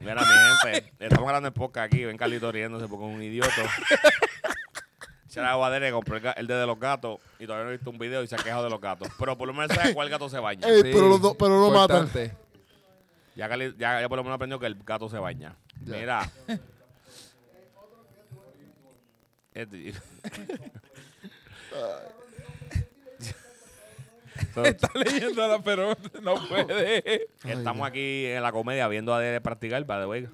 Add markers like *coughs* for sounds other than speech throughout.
Mira, mi gente, estamos hablando de podcast aquí. Ven Carlito riéndose porque es un idiota. Se la guadera y compró el, ga- el de los gatos y todavía no he visto un video y se ha quejado de los gatos. Pero por lo menos sabe cuál gato se baña. Ey, pero, los dos- pero no matan. importante. Ya, Carli- ya, ya por lo menos aprendió que el gato se baña. Ya. Mira. *laughs* Este- *laughs* Está leyéndola, pero *laughs* no puede. Estamos aquí en la comedia viendo a Dede practicar, by the way.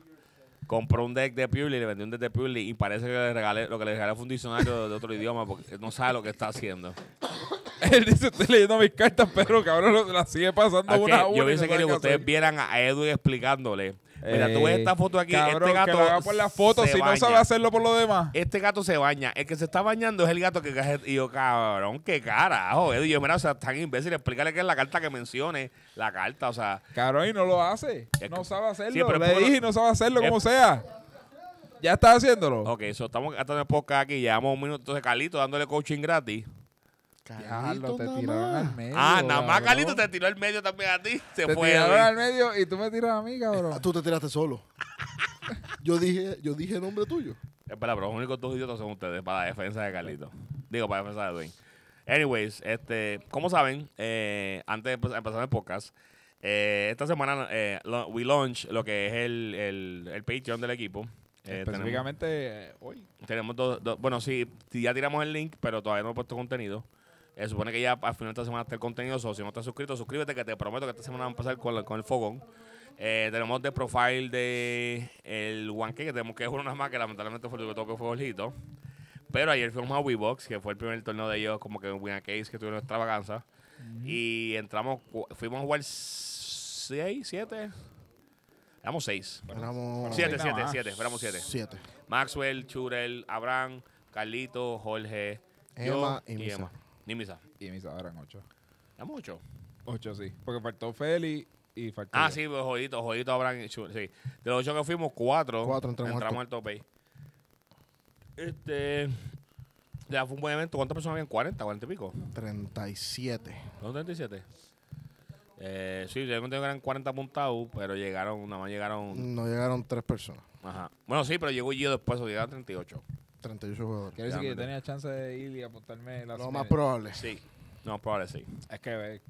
Compró un deck de Purely, le vendió un deck de Purely y parece que le regalé, lo que le regalé fue un diccionario de otro idioma porque no sabe lo que está haciendo. *laughs* Él dice, estoy leyendo mis cartas, pero cabrón, la sigue pasando que una a una. yo querido que qué ustedes vieran a Edwin explicándole. Mira, tú ves Ey, esta foto aquí, cabrón, este gato que lo haga por la foto, se si no sabe hacerlo por lo demás. Este gato se baña. El que se está bañando es el gato que Y yo, cabrón, qué carajo. Y yo, mira, o sea, tan imbécil. Explícale qué es la carta que mencione. La carta, o sea. Cabrón, y no lo hace. Es No que- sabe hacerlo. Sí, pero Le dije y no sabe hacerlo es- como sea. ¿Ya estás haciendo? Ok, so estamos hasta en el podcast aquí. Llevamos un minuto de Carlito dándole coaching gratis. Diablo, te nada tiraron más. al medio. ah, nada más cabrón. Carlito te tiró el medio también a ti. Se Te fue. tiraron Edwin. al medio y tú me tiras a mí, cabrón. Ah, Tú te tiraste solo. *laughs* Yo dije, yo dije nombre tuyo. Espera, pero los únicos dos idiotas son ustedes para la defensa de Carlito. Digo, para la defensa de Edwin. Anyways, este, como saben, eh, antes de empe- empezar el podcast, eh, esta semana eh, lo- we launch lo que es el, el, el Patreon del equipo. Eh, Específicamente eh, hoy. Tenemos dos, dos- bueno, sí, sí, ya tiramos el link, pero todavía no he puesto contenido. Eh, supone que ya al final de esta semana está el contenido, so, si no estás suscrito, suscríbete que te prometo que esta semana vamos a empezar con, con el fogón. Eh, tenemos de profile de el One K, que tenemos que es uno nada más, que lamentablemente fue el que tocó fue Jorgito. Pero ayer fuimos a WeBox, que fue el primer torneo de ellos, como que un Win Case que tuvieron extravaganza. Y entramos, fuimos a jugar 6, 7. Éramos 6. Éramos 7, nada 7, más. 7, éramos 7. siete. Maxwell, Churel, Abraham, Carlito, Jorge, Emma yo y Misa. Emma. Ni Misa. Y mis eran ocho. ¿Es mucho? Ocho, sí. Porque faltó Feli y faltó. Ah, yo. sí, pues, Jodito, Jodito, Abraham y Churel. Sí. De los ocho que fuimos, cuatro, Cuatro entramos al entramos al tope. Este. Ya fue un buen evento. ¿Cuántas personas habían? ¿40? ¿40 y pico? 37. ¿No 37? Eh, sí, yo conté que eran 40 apuntados, pero llegaron, nada más llegaron. No llegaron tres personas. Ajá. Bueno, sí, pero llegó yo después, o llegaron 38. 38 jugadores. Quiere decir que yo tenía chance de ir y apuntarme la Lo más probable. Sí. No, probable sí. Es que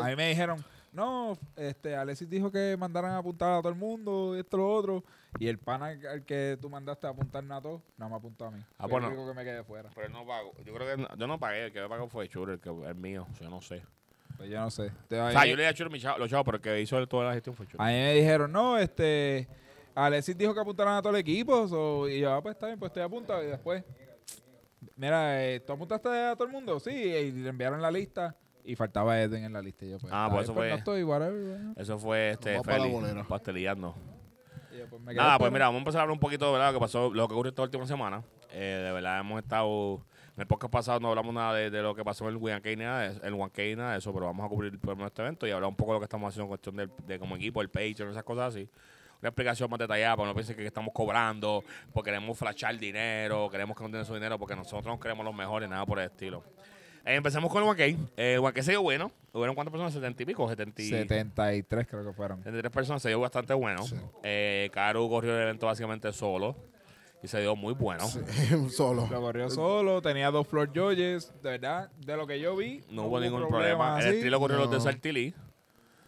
a mí me dijeron, no, este, Alexis dijo que mandaran a apuntar a todo el mundo, esto, lo otro. Y el pana al- que tú mandaste a apuntarnos a todos, no me apuntó a mí. Ah, bueno. el único que me quedé fuera. Pero él no pagó. Yo creo que no- yo no pagué. El que me pagó fue Churel, que es mío. Yo no sé. Pues yo no sé. O sea, yo le di a chavo- los chavos, pero el que hizo toda la gestión fue Churel. a mí me dijeron, no, este, Alexis dijo que apuntaran a todo el equipo. so- y yo, ah, pues está bien, pues estoy apuntado. Y después, mira, eh, ¿tú apuntaste a todo el mundo? Sí, y le enviaron la lista. Y faltaba Eden en la lista. Y yo, pues, Ah, pues bien, eso pues, fue- no estoy, whatever. bueno. Eso fue este Vamos para la. Y yo, pues, me quedé Nada, pues fuera. mira, vamos a empezar a hablar un poquito de ¿verdad? lo que pasó, lo que ocurrió esta última semana. Eh, de verdad, hemos estado. En el podcast pasado no hablamos nada de, de lo que pasó en el ni nada de, el ni nada de eso, pero vamos a cubrir por este evento y hablar un poco de lo que estamos haciendo en cuestión del- de, como equipo, el Patreon, esas cosas así. Una explicación más detallada para que no piensen que estamos cobrando, porque queremos flashar dinero, queremos que nos den su dinero, porque nosotros nos creemos los mejores, nada por el estilo. Eh, empecemos con el. Eh, el K se dio bueno. ¿Hubieron cuántas personas? ¿70 y pico? 70 y- 73 creo que fueron. 33 personas, se dio bastante bueno. Sí. Eh, Caru corrió el evento básicamente solo y se dio muy bueno. *laughs* Solo. Lo corrió solo, tenía dos floor judges, de verdad, de lo que yo vi. No, hubo ningún problema. El así. estilo corrió los de No.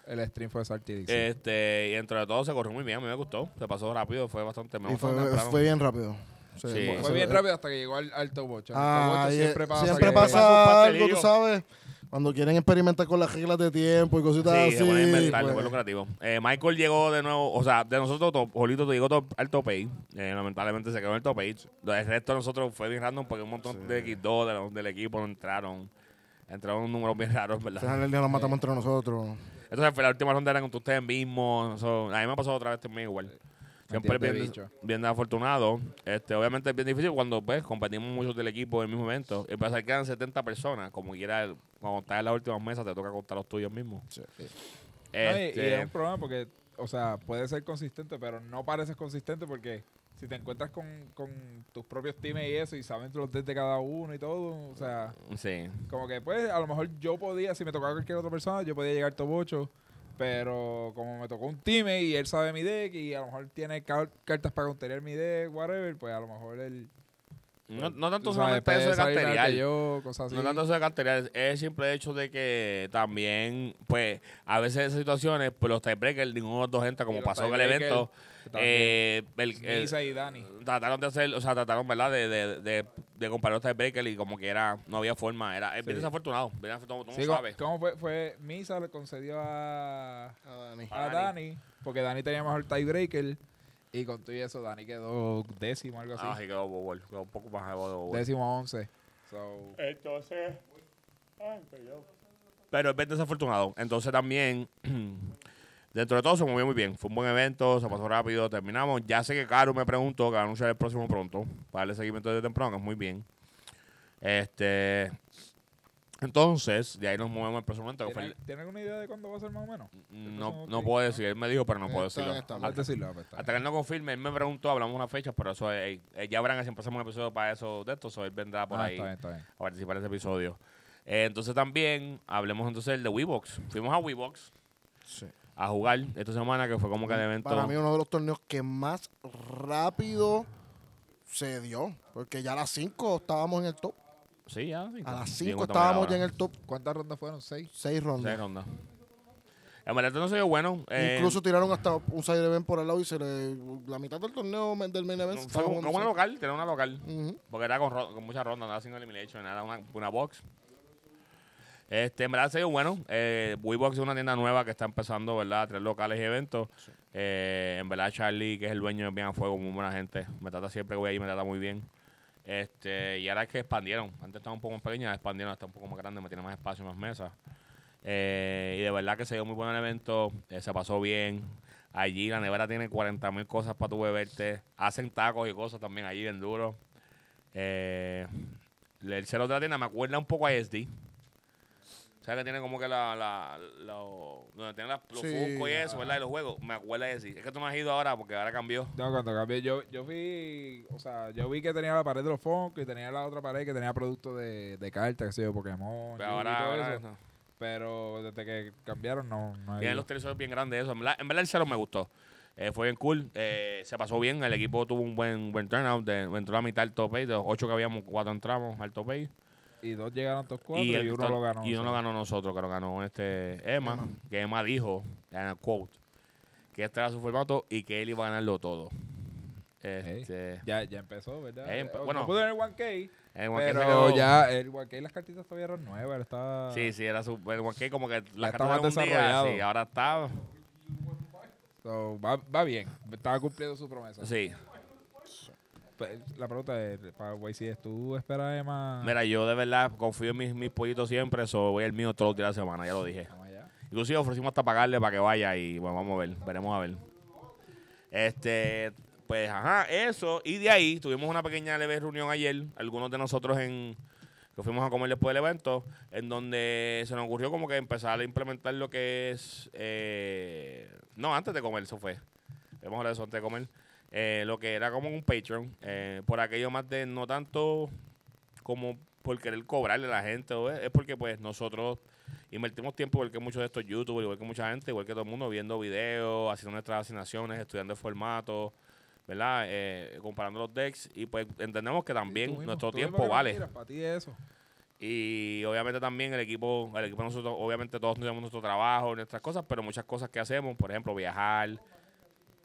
El stream fue Sartidix. Este, y entre todo se corrió muy bien, a mí me gustó. Se pasó rápido, fue bastante me Y gustó fue, temprano. fue bien rápido. Sí. fue bien rápido hasta que llegó al alto bocho. Ah, y- siempre pasa. siempre que- pasa algo, pastelillo. tú sabes. Cuando quieren experimentar con las reglas de tiempo y cositas Sí, así. inventar, pues, fue lucrativo. Eh, Michael llegó de nuevo, o sea, de nosotros, to- Jolito llegó top- al top 8. Eh, lamentablemente se quedó en el top 8. El resto de nosotros fue bien random porque un montón de X2 de los- del equipo no entraron. Entraron números bien raros, al ¿verdad? del día nos *laughs* matamos entre nosotros. Entonces, fue la última ronda era con ustedes mismos. so, a mí me ha pasado otra vez también igual. Siempre entiende, bien, bien afortunado. Este, obviamente es bien difícil cuando pues, competimos muchos del equipo en el mismo evento. Y pasa que quedan 70 personas. Como quiera, cuando estás en las últimas mesas, te toca contar los tuyos mismos. No, y- Este, y, es un problema porque, o sea, puedes ser consistente, pero no pareces consistente porque si te encuentras con, con tus propios teams y eso y saben los dedos de cada uno y todo, o sea, sí. como que pues a lo mejor yo podía, si me tocaba cualquier otra persona, yo podía llegar top 8, Pero como me tocó un time y él sabe mi deck y a lo mejor tiene car- cartas para counterear mi deck, whatever, pues a lo mejor él... No, no tanto sabes, solamente eso de que yo, cosas así. No tanto eso de carterial, es el simple hecho de que también, pues, a veces en esas situaciones, pues los tiebreakers, ninguno de los dos entra, como pasó en el evento. Eh, el- y Dani. trataron de hacer, o sea, trataron, ¿verdad? De, de, de, de comparar los tiebreakers y como que era, no había forma. Era, es bien Sí. desafortunado. bien desafortunado, tú no Sí, ¿cómo- sabes. ¿Cómo fue? fue? Misa le concedió a, Dani. a Dani. Porque Dani tenía mejor tiebreaker. Y con todo y eso, Dani quedó décimo, algo así. Ah, sí, quedó bobo, quedó un poco más de bobo. décimo once. So, Entonces. Pero es bien desafortunado. Entonces también. *clears throat* Dentro de todo se movió muy bien. Fue un buen evento, se pasó rápido, terminamos. Ya sé que Caro me preguntó, que va a anunciar el próximo pronto, para darle seguimiento desde temprano, que es muy bien. Este. Entonces, de ahí nos movemos al próximo evento. ¿Tiene, el- ¿Tiene alguna idea de cuándo va a ser más o menos? no, no puedo decir, él me dijo, pero no puedo Está- decirlo. está pues, está Hasta que él no confirme, él me preguntó, hablamos una fecha, pero eso es, eh, ya verán que si empezamos un episodio para eso de esto, so él vendrá por Ah, ahí Está bien, está bien. a participar en ese episodio. Eh, entonces también hablemos entonces del de Weebox. Fuimos a Weebox Sí. A jugar esta semana, que fue como que el evento. Para mí uno de los torneos que más rápido se dio. Porque ya a las 5 estábamos en el top. Sí, ya. sí. A las Sí, 5 cuéntame estábamos ya en el top. ¿Cuántas rondas fueron? ¿Seis? 6 Seis rondas. rondas. En verdad, esto no se dio bueno. eh, Incluso tiraron hasta un side event por el lado y se le. La mitad del torneo del main event. fue jugando como una local, tenía una local. Porque era con, con muchas rondas, nada sin elimination, nada, una, una box. Este, en verdad se bueno. Eh, WeBox es una tienda nueva que está empezando, ¿verdad? A traer locales y eventos. Eh, en verdad, Charlie, que es el dueño de Bien a Fuego, muy buena gente. Me trata siempre que voy ahí, me trata muy bien. Este, y ahora es que expandieron. Antes estaba un poco más pequeña, expandieron hasta un poco más grande, me tiene más espacio, más mesas. Eh, y de verdad que se dio muy bueno el evento, eh, se pasó bien. Allí la nevera tiene 40 mil cosas para tu beberte. Hacen tacos y cosas también allí bien duro. El cero de la tienda me acuerda un poco a SD. O sea que tiene como que la, la, lo- donde tienen las- los Sí, Funko y eso. ¿verdad? Y los juegos. Me acuerda de SD. Es que tú no has ido ahora porque ahora cambió. No, cuando cambié, yo, yo vi, o sea, yo vi que tenía la pared de los Funko y tenía la otra pared que tenía productos de, de cartas, que sé yo, Pokémon, Pero Yu-Gi y ahora, todo ahora eso. no. Pero desde que cambiaron, no, no Tienen los televisores bien grandes eso. En verdad, en verdad el cero me gustó. Eh, fue bien cool. Eh, se pasó bien. El equipo tuvo un buen, buen turnout. De, entró la mitad del top 8. De los ocho que habíamos, cuatro entramos al top 8. Y dos llegaron todos cuatro y, el uno top- lo ganó. Y uno lo ganó nosotros, que lo ganó este Emma. Que Emma dijo, en el quote, que este era su formato y que él iba a ganarlo todo. Este, Ya, ya empezó, ¿verdad? Eh, empe- bueno, no pudo en el 1K, el One K se pero quedó- ya el 1K las cartitas todavía eran nuevas, estaba... Sí, sí, era su. El One K como que Ya la está carta más de un día, desarrollado. sí, ahora está. So, va, va bien, estaba cumpliendo su promesa. Sí. La pregunta es, para ¿tú esperas Emma? Mira, yo de verdad confío en mis, mis pollitos siempre, eso voy el mío todos los días de la semana, ya lo dije. Inclusive ofrecimos hasta pagarle para que vaya y bueno, vamos a ver, veremos a ver. Este, pues ajá, eso. Y de ahí tuvimos una pequeña leve reunión ayer, algunos de nosotros en que fuimos a comer después del evento, en donde se nos ocurrió como que empezar a implementar lo que es, eh, no, antes de comer, eso fue. Vamos a hablar de eso antes de comer. Eh, lo que era como un Patreon, eh, por aquello más de no tanto como por querer cobrarle a la gente, es, porque pues nosotros invertimos tiempo igual que muchos de estos youtubers, igual que mucha gente, igual que todo el mundo, viendo videos, haciendo nuestras asignaciones, estudiando el formato, ¿verdad? Eh, comparando los decks y pues entendemos que también mismo, nuestro tiempo vale. tiras, Para ti eso. Y obviamente también el equipo, el equipo nosotros, obviamente todos tenemos nuestro trabajo, nuestras cosas, pero muchas cosas que hacemos, por ejemplo, viajar,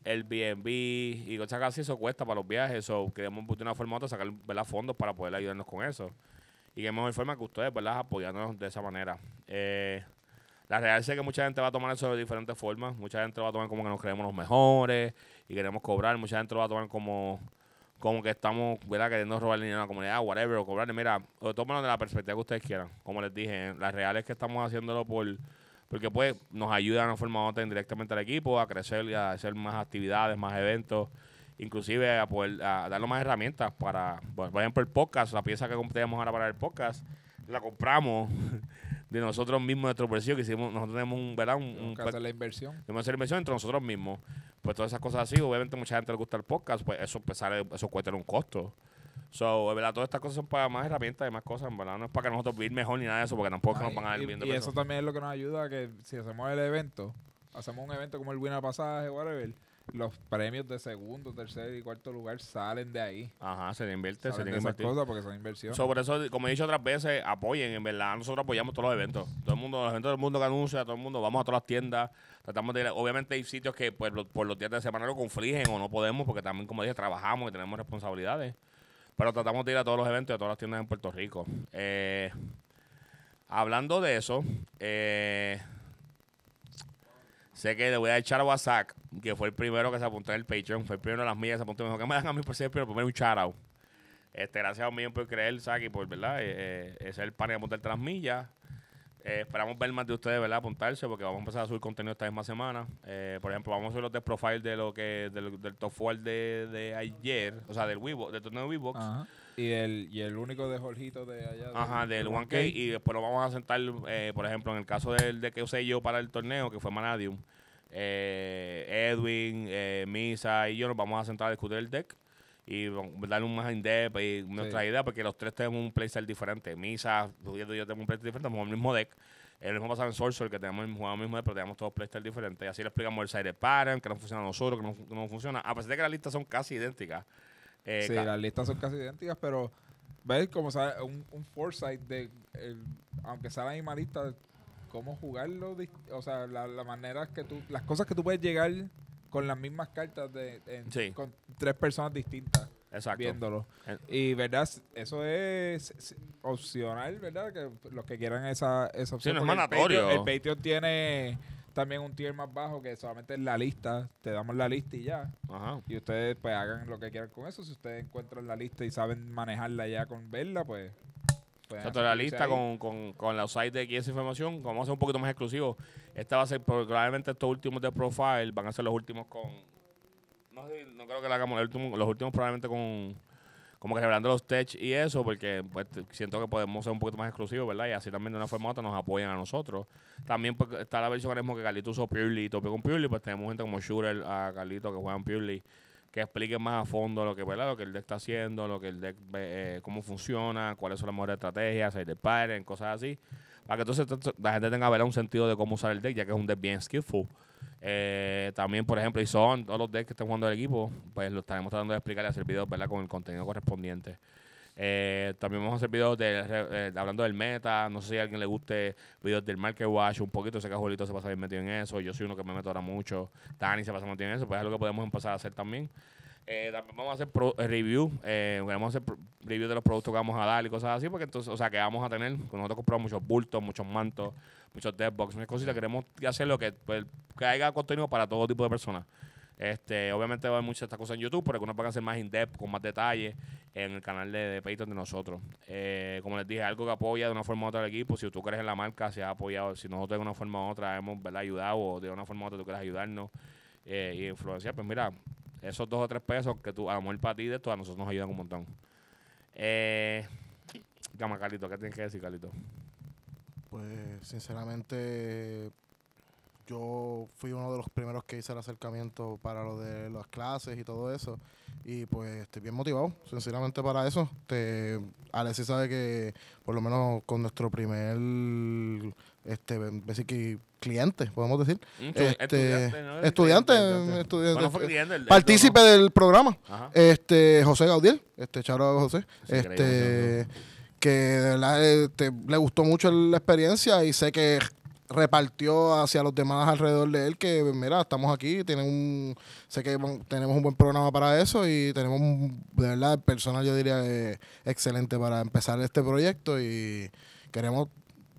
el BNB y cosas así, eso cuesta para los viajes. O queremos de una forma u otra sacar ¿verdad? fondos para poder ayudarnos con eso. Y qué mejor forma que ustedes, ¿verdad? Apoyándonos de esa manera. Eh, la realidad es que mucha gente va a tomar eso de diferentes formas. Mucha gente lo va a tomar como que nos creemos los mejores y queremos cobrar. Mucha gente lo va a tomar como, como que estamos, ¿verdad? Queriendo robar dinero a la comunidad, whatever, o cobrarle. Mira, o tómenlo de la perspectiva que ustedes quieran. Como les dije, la real es que estamos haciéndolo por porque pues nos ayuda de una forma u otra indirectamente al equipo a crecer y a hacer más actividades, más eventos, inclusive a poder a darle más herramientas para, pues, por ejemplo, el podcast, la pieza que tenemos ahora para el podcast, la compramos *laughs* de nosotros mismos, de nuestro bolsillo, que hicimos, nosotros tenemos un, ¿verdad? Un, un Tenemos que pe- hacer la inversión. Debemos hacer inversión entre nosotros mismos. Pues todas esas cosas así, obviamente mucha gente le gusta el podcast, pues eso pues, sale, eso cuesta un costo. So, de verdad, todas estas cosas son para más herramientas y más cosas, en verdad. No es para que nosotros vivir mejor ni nada de eso, porque tampoco es que nos van a y, ir viendo y eso también es lo que nos ayuda que si hacemos el evento, hacemos un evento como el Buena Pasaje, whatever, los premios de segundo, tercer y cuarto lugar salen de ahí. Ajá, se le invierte, se Salen tiene de que cosas porque son inversiones. Sobre eso, como he dicho otras veces, apoyen, en verdad. Nosotros apoyamos todos los eventos. Todo el mundo, los eventos del mundo que anuncia, todo el mundo, vamos a todas las tiendas. Tratamos de ir, obviamente hay sitios que pues, lo- por los días de semana lo confligen o no podemos, porque también, como dije, trabajamos y tenemos responsabilidades. Pero tratamos de ir a todos los eventos y a todas las tiendas en Puerto Rico. Eh, hablando de eso, eh, sé que le voy a echar a WhatsApp, que fue el primero que se apuntó en el Patreon, fue el primero de las mías, se apuntó me dijo, ¿qué me dan a mí por ser el primero? Primero un out. Este, gracias a un millón por creer, Saki, por verdad, eh, eh, es el pan y apuntarte las millas. Eh, esperamos ver más de ustedes, ¿verdad? Apuntarse porque vamos a empezar a subir contenido esta misma semana. Eh, por ejemplo, vamos a subir los de profile de lo que del, del top 4 de, de ayer, o sea, del Weibo, del torneo de Weebox. Y el, y el único de Jorgito de allá. Ajá, del 1K. Y después lo vamos a sentar, eh, por ejemplo, en el caso del de que usé yo para el torneo, que fue Manadium, eh, Edwin, Misa y yo nos vamos a sentar a discutir el deck y darle un más in-depth y nuestra idea, porque los tres tenemos un playstyle diferente. Misa, tú y yo tenemos un playstyle diferente, tenemos el mismo deck. El mismo pasado en Sorcerer, que tenemos el el mismo deck, pero tenemos todos playstyles diferentes. Y así le explicamos el side pattern, que no funciona a nosotros, que no, que no funciona. A pesar de que las listas son casi idénticas. Eh, sí, las listas son casi idénticas, pero ves como sabe, un, un foresight de, el- aunque sea la misma lista, cómo jugarlo, o sea, la, la manera que tú, las cosas que tú puedes llegar con las mismas cartas de, en- Sí. con tres personas distintas Exacto. viéndolo. Y verdad, eso es opcional, ¿verdad? Que los que quieran esa, esa opción. no es el mandatorio. Patreon- El Patreon tiene también un tier más bajo que solamente es la lista, te damos la lista y ya. Ajá. Y ustedes pues hagan lo que quieran con eso. Si ustedes encuentran la lista y saben manejarla ya con verla, pues... Exacto, la lista con, con, con la site de aquí esa información, como vamos a hacer un poquito más exclusivo. Esta va a ser probablemente estos últimos de profile, van a ser los últimos con. No, no creo que la hagamos, el último- los últimos probablemente con. Como que revelando los tech y eso, porque pues, siento que podemos ser un poquito más exclusivos, ¿verdad? Y así también de una forma u otra nos apoyan a nosotros. También pues, está la versión ahora mismo que Carlito usó Purely topió con Purely, pues tenemos gente como Shooter, a Carlito que juegan Purely, que expliquen más a fondo lo que, ¿verdad? lo que el deck está haciendo, lo que el deck, eh, cómo funciona, cuáles son las mejores estrategias, hay de pattern, cosas así. Para que entonces la gente tenga ¿verdad? un sentido de cómo usar el deck, ya que es un deck bien skillful. Eh, también, por ejemplo, y son todos los decks que están jugando el equipo, pues lo estaremos tratando de explicar y hacer videos ¿verdad? con el contenido correspondiente. Eh, también vamos a hacer videos de, eh, hablando del meta. No sé si a alguien le guste videos del Market Watch un poquito. Sé que Julito se pasa bien metido en eso. Yo soy uno que me meto ahora mucho. Dani se pasa metido en eso. Pues es algo que podemos empezar a hacer también. Eh, también vamos a hacer pro- eh, review. Eh, vamos hacer review de los productos que vamos a dar y cosas así. Porque entonces, o sea, que vamos a tener. Nosotros compramos muchos bultos, muchos mantos, muchos deadbox, muchas cositas. Queremos hacer lo que, pues, que haya contenido para todo tipo de personas. Este, obviamente va a haber muchas de estas cosas en YouTube, pero algunos van a ser más in-depth, con más detalle, en el canal de, de Patreon de nosotros. Eh, como les dije, algo que apoya de una forma u otra al equipo. Si tú crees en la marca, si has apoyado, si nosotros de una forma u otra hemos ¿verdad? ayudado o de una forma u otra tú quieres ayudarnos eh, y influenciar, pues mira, esos dos o tres pesos que tú, a lo mejor para ti de esto, a nosotros nos ayudan un montón. Eh, Carlito, ¿qué tienes que decir, Carlito? Pues sinceramente yo fui uno de los primeros que hice el acercamiento para lo de las clases y todo eso. Y pues estoy bien motivado, sinceramente, para eso. Te, Alexis sabe que por lo menos con nuestro primer este que cliente, podemos decir. Estu- Este, ¿no? estudiante, Estudiante. estudiante, Bueno, fue cliente, el- el- partícipe del programa. Ajá. Este, José Gaudiel, este charo José, Sí, este que de verdad este, le gustó mucho la experiencia y sé que repartió hacia los demás alrededor de él que mira, estamos aquí, tienen un sé que tenemos un buen programa para eso y tenemos un- de verdad el personal yo diría excelente para empezar este proyecto y queremos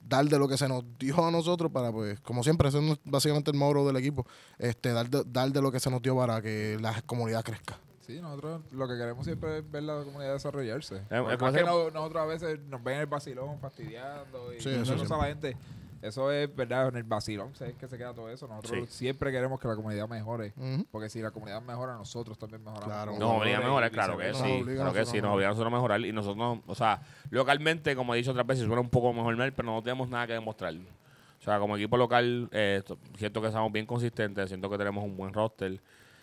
dar de lo que se nos dio a nosotros para pues como siempre eso es básicamente el moro del equipo este dar de, dar de lo que se nos dio para que la comunidad crezca Sí, nosotros lo que queremos siempre es ver la comunidad desarrollarse. es Porque como más que no- nosotros a veces nos ven en el vacilón fastidiando y eso sí. a la gente. Eso es verdad, en el vacilón es que se queda todo eso. Nosotros Sí. siempre queremos que la comunidad mejore. Porque si la comunidad mejora, nosotros también mejoramos. Claro. Nos obliga a mejorar, claro que sí. Nos obliga a Claro que nosotros sí, nos obliga a nosotros a mejorar. Y nosotros, o sea, localmente, como he dicho otras veces, suena un poco mejor, pero no tenemos nada que demostrar. O sea, como equipo local, eh, to- siento que estamos bien consistentes, siento que tenemos un buen roster.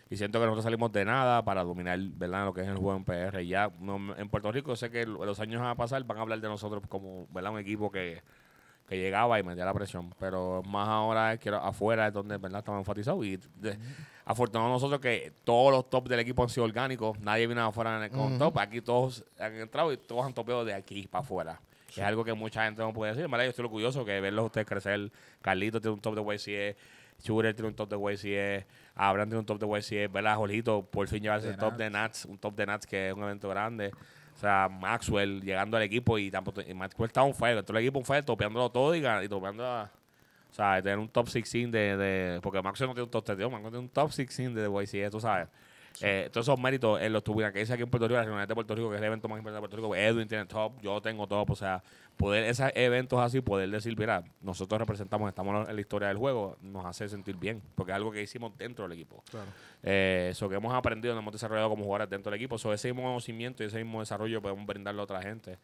Y siento que nosotros salimos de nada para dominar, ¿verdad? Lo que es el juego en PR. Y ya no- en Puerto Rico sé que lo- los años a pasar van a hablar de nosotros como, ¿verdad? Un equipo que, que llegaba y metía la presión. Pero más ahora es que afuera es donde verdad estamos enfatizados. Y de, afortunado nosotros que todos los top del equipo han sido orgánicos. Nadie vino afuera en el, con top. Aquí todos han entrado y todos han topeado de aquí para afuera. Es algo que mucha gente no puede decir. Yo estoy orgulloso que verlos ustedes crecer. Carlito tiene un top de YCE. Shooter tiene un top de YCE. Abraham tiene un top de YCE. ¿Verdad? Jorgito por fin llevarse De el top Nats. de Nats. Un top de Nats que es un evento grande. O sea, Maxwell llegando al equipo y, tampoco, y Maxwell está un fuego. Todo el equipo un fuego, topeándolo todo y, y topeando a... O sea, tener un top 16 de, de... Porque Maxwell no tiene un top 32, Maxwell tiene un top 16 de YCE, tú sabes. Eh, todos esos méritos él los tuvieron que dice aquí en Puerto Rico, la Reunión de Puerto Rico, que es el evento más importante de Puerto Rico. Edwin tiene top, yo tengo top. O sea, poder esos eventos así, poder decir, mira, nosotros representamos, estamos en la historia del juego, nos hace sentir bien. Porque es algo que hicimos dentro del equipo. Claro. Eh, eso que hemos aprendido, nos hemos desarrollado como jugadores dentro del equipo. So, ese mismo conocimiento y ese mismo desarrollo podemos brindarlo a otra gente.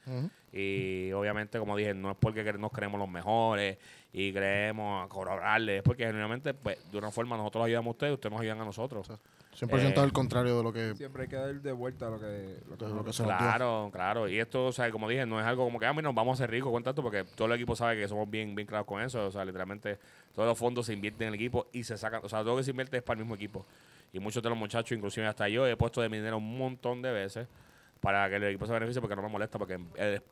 Y obviamente, como dije, no es porque nos creemos los mejores y creemos cobrarles, es porque genuinamente, pues, de una forma nosotros ayudamos a ustedes, ustedes nos ayudan a nosotros. 100% Eh, al contrario de lo que, Siempre hay que dar de vuelta lo que, lo que, lo que se nos. Claro, claro. Y esto, o sea, como dije, no es algo como que, ah, mira, nos vamos a hacer ricos con tanto, porque todo el equipo sabe que somos bien, bien claros con eso. O sea, literalmente, todos los fondos se invierten en el equipo y se sacan, o sea, todo lo que se invierte es para el mismo equipo. Y muchos de los muchachos, inclusive hasta yo, he puesto de mi dinero un montón de veces para que el equipo se beneficie, porque no me molesta, porque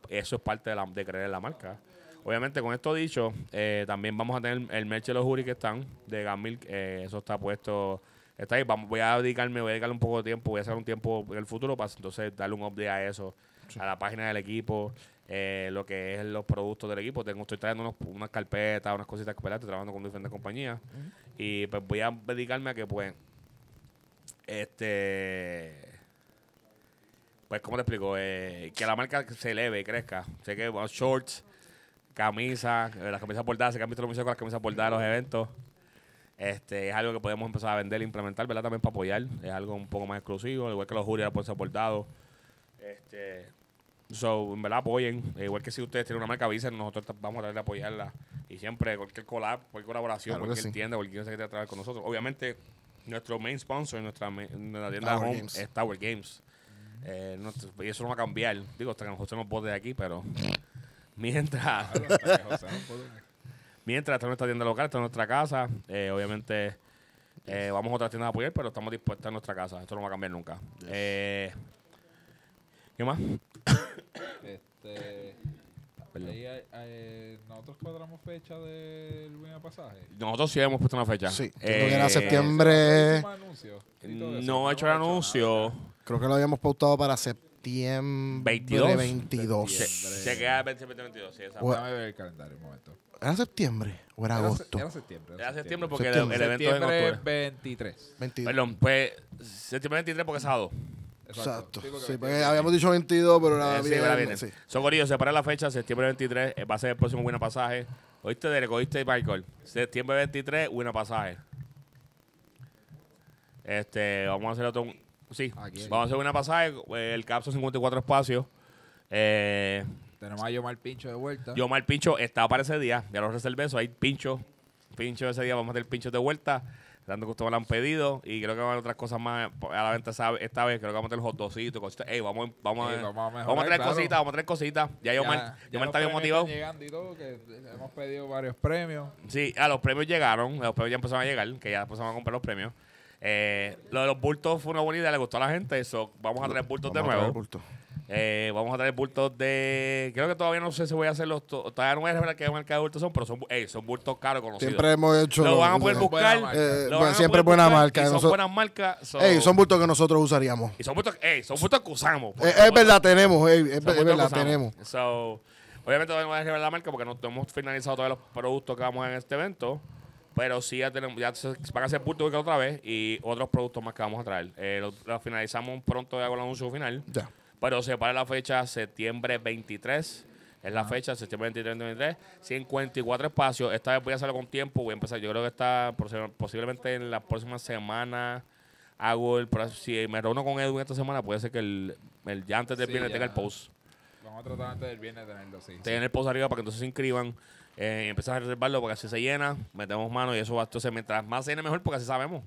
eso es parte de, la, de creer en la marca. Obviamente, con esto dicho, eh, también vamos a tener el merch de los juris que están, de Gamil, eh, eso está puesto, está ahí. Vamos, voy a dedicarme, voy a dedicarle un poco de tiempo, voy a hacer un tiempo en el futuro para entonces darle un update a eso, a la página del equipo, eh, lo que es los productos del equipo. Tengo, estoy trayendo unos, unas carpetas, unas cositas que estoy trabajando con diferentes compañías. Y pues voy a dedicarme a que pues, este pues, ¿cómo te explico? Eh, que la marca se eleve y crezca. Sé que bueno, shorts, camisas, eh, las camisas bordadas, que han visto los museos con las camisas bordadas de los eventos. Este, es algo que podemos empezar a vender e implementar, ¿verdad? También para apoyar. Es algo un poco más exclusivo, al igual que los juries pueden ser bordados. Este, so, en verdad apoyen. Eh, igual que si ustedes tienen una marca, avisen, nosotros vamos a tratar de apoyarla. Y siempre, cualquier collab, cualquier colaboración, Claro cualquier sí. tienda, cualquier cosa que quiera trabajar con nosotros. Obviamente, nuestro main sponsor, nuestra, nuestra tienda Tower home, Games. es Tower Games. Eh, no- y eso no va a cambiar. Digo, hasta que José nos bote de aquí, pero mientras, No mientras está nuestra tienda local, está en nuestra casa, eh, obviamente eh, vamos a otras tiendas a apoyar, pero estamos dispuestos en nuestra casa. Esto no va a cambiar nunca. Eh, ¿Qué más? Este, *coughs* Perdón. ahí hay- hay- nosotros cuadramos fecha del buen pasaje. Nosotros sí hemos puesto una fecha. Sí, entiendo que era Eh, septiembre. No he hecho el anuncio. Creo que lo habíamos pautado para septiembre 22. 22. Se, se queda el 2022, sí, exacto. Ver el calendario un momento. ¿Era septiembre o era Era se- agosto? Era septiembre. Era septiembre porque Septiembre. El, el evento es en Septiembre octubre. 23. 22. Perdón, pues septiembre 23 porque es sábado. Exacto. Sí, porque Sí, 23. porque habíamos dicho 22, pero era Eh, sí, bien. ahora viene. sí. Son gorillos, separa la fecha, septiembre 23, eh, va a ser el próximo Buena Pasaje. ¿Oíste, Derek? ¿Oíste, Michael? Septiembre 23, Buena Pasaje. Este, vamos a hacer otro... Sí, Aquí. vamos a hacer Buena Pasaje, eh, el CAP son 54 espacios. Eh, Tenemos a Yomar Pincho de vuelta. yo, Mal Pincho, estaba para ese día, ya lo reservé, eso hay pincho, pincho ese día, vamos a hacer pinchos de vuelta, dando que ustedes me lo han pedido, y creo que van a haber otras cosas más a la venta esta vez, creo que vamos a tener hot dositos, cositas, Ey, vamos, a, vamos a vamos a claro. cositas, vamos a traer cositas, ya yo, Ya- yo los está bien motivado, están llegando y todo, que hemos pedido varios premios. sí, a los premios llegaron, los premios ya empezaron a llegar, que ya empezamos a comprar los premios, eh, lo de los bultos fue una buena idea, le gustó a la gente, eso, vamos a traer bultos de Vamos a traer nuevo, bulto. Eh, vamos a traer bultos de. Creo que todavía no sé si voy a hacerlos. to- Todavía no voy a revelar qué marca de bultos son, pero son, bu- ey, son bultos caros conocidos. Siempre hemos hecho. lo van a poder buscar. Buena marca. Eh, lo bueno, van a siempre poder buena buscar, marca, y son nosotros- buenas marcas. so- Ey, son bultos que nosotros usaríamos. y son bultos, ey, son bultos que usamos. Eh, es verdad, tenemos. ey, es, Son es bultos que verdad, usamos. tenemos. So, obviamente todavía no voy a revelar la marca porque no, no hemos finalizado todos los productos que vamos en este evento. Pero sí ya tenemos, ya se- van a ser bultos que otra vez y otros productos más que vamos a traer. Eh, lo, lo finalizamos pronto ya con el anuncio final. Ya. Pero se para la fecha septiembre 23. Es la fecha, septiembre 23, 23. 54 espacios. Esta vez voy a hacerlo con tiempo. Voy a empezar. Yo creo que está posi- posiblemente en la próxima semana. Hago el. Si me reúno con Edwin esta semana, puede ser que el, el ya antes del Sí, viernes ya. tenga el post. Vamos a tratar antes del viernes de tenerlo, sí. Tengan el post arriba para que entonces se inscriban. Eh, y empiezan a reservarlo porque así se llena. Metemos mano y eso va. Entonces, mientras más se llene, mejor porque así sabemos.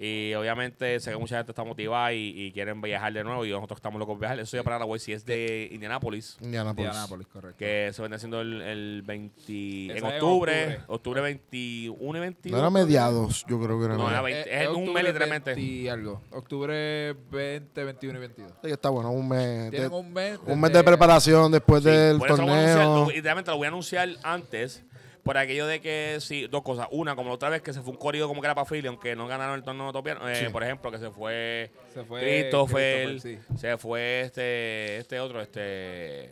Y obviamente sé que mucha gente está motivada y, y quieren viajar de nuevo y nosotros estamos locos por viajar. Eso ya para la web si es de Indianapolis, Indianapolis. Indianapolis, correcto. que se vende haciendo el, el 20, en Esa es en octubre, octubre. octubre 21 y 22. No era mediados, yo creo que era No, era mediados. 20, es en un mes literalmente. 20 y algo. Octubre 20, 21 y 22. Sí, está bueno, un mes. Tienen de- un mes. un mes de preparación después Sí, del por eso lo voy a anunciar, torneo. lo- literalmente lo voy a anunciar antes. Por aquello de que, sí, dos cosas. Una, como la otra vez que se fue un corrido como que era para Philly, aunque no ganaron el torneo topiano. Eh, Sí. Por ejemplo, que se fue Se fue Christopher, Christopher, sí. se fue este este otro, este.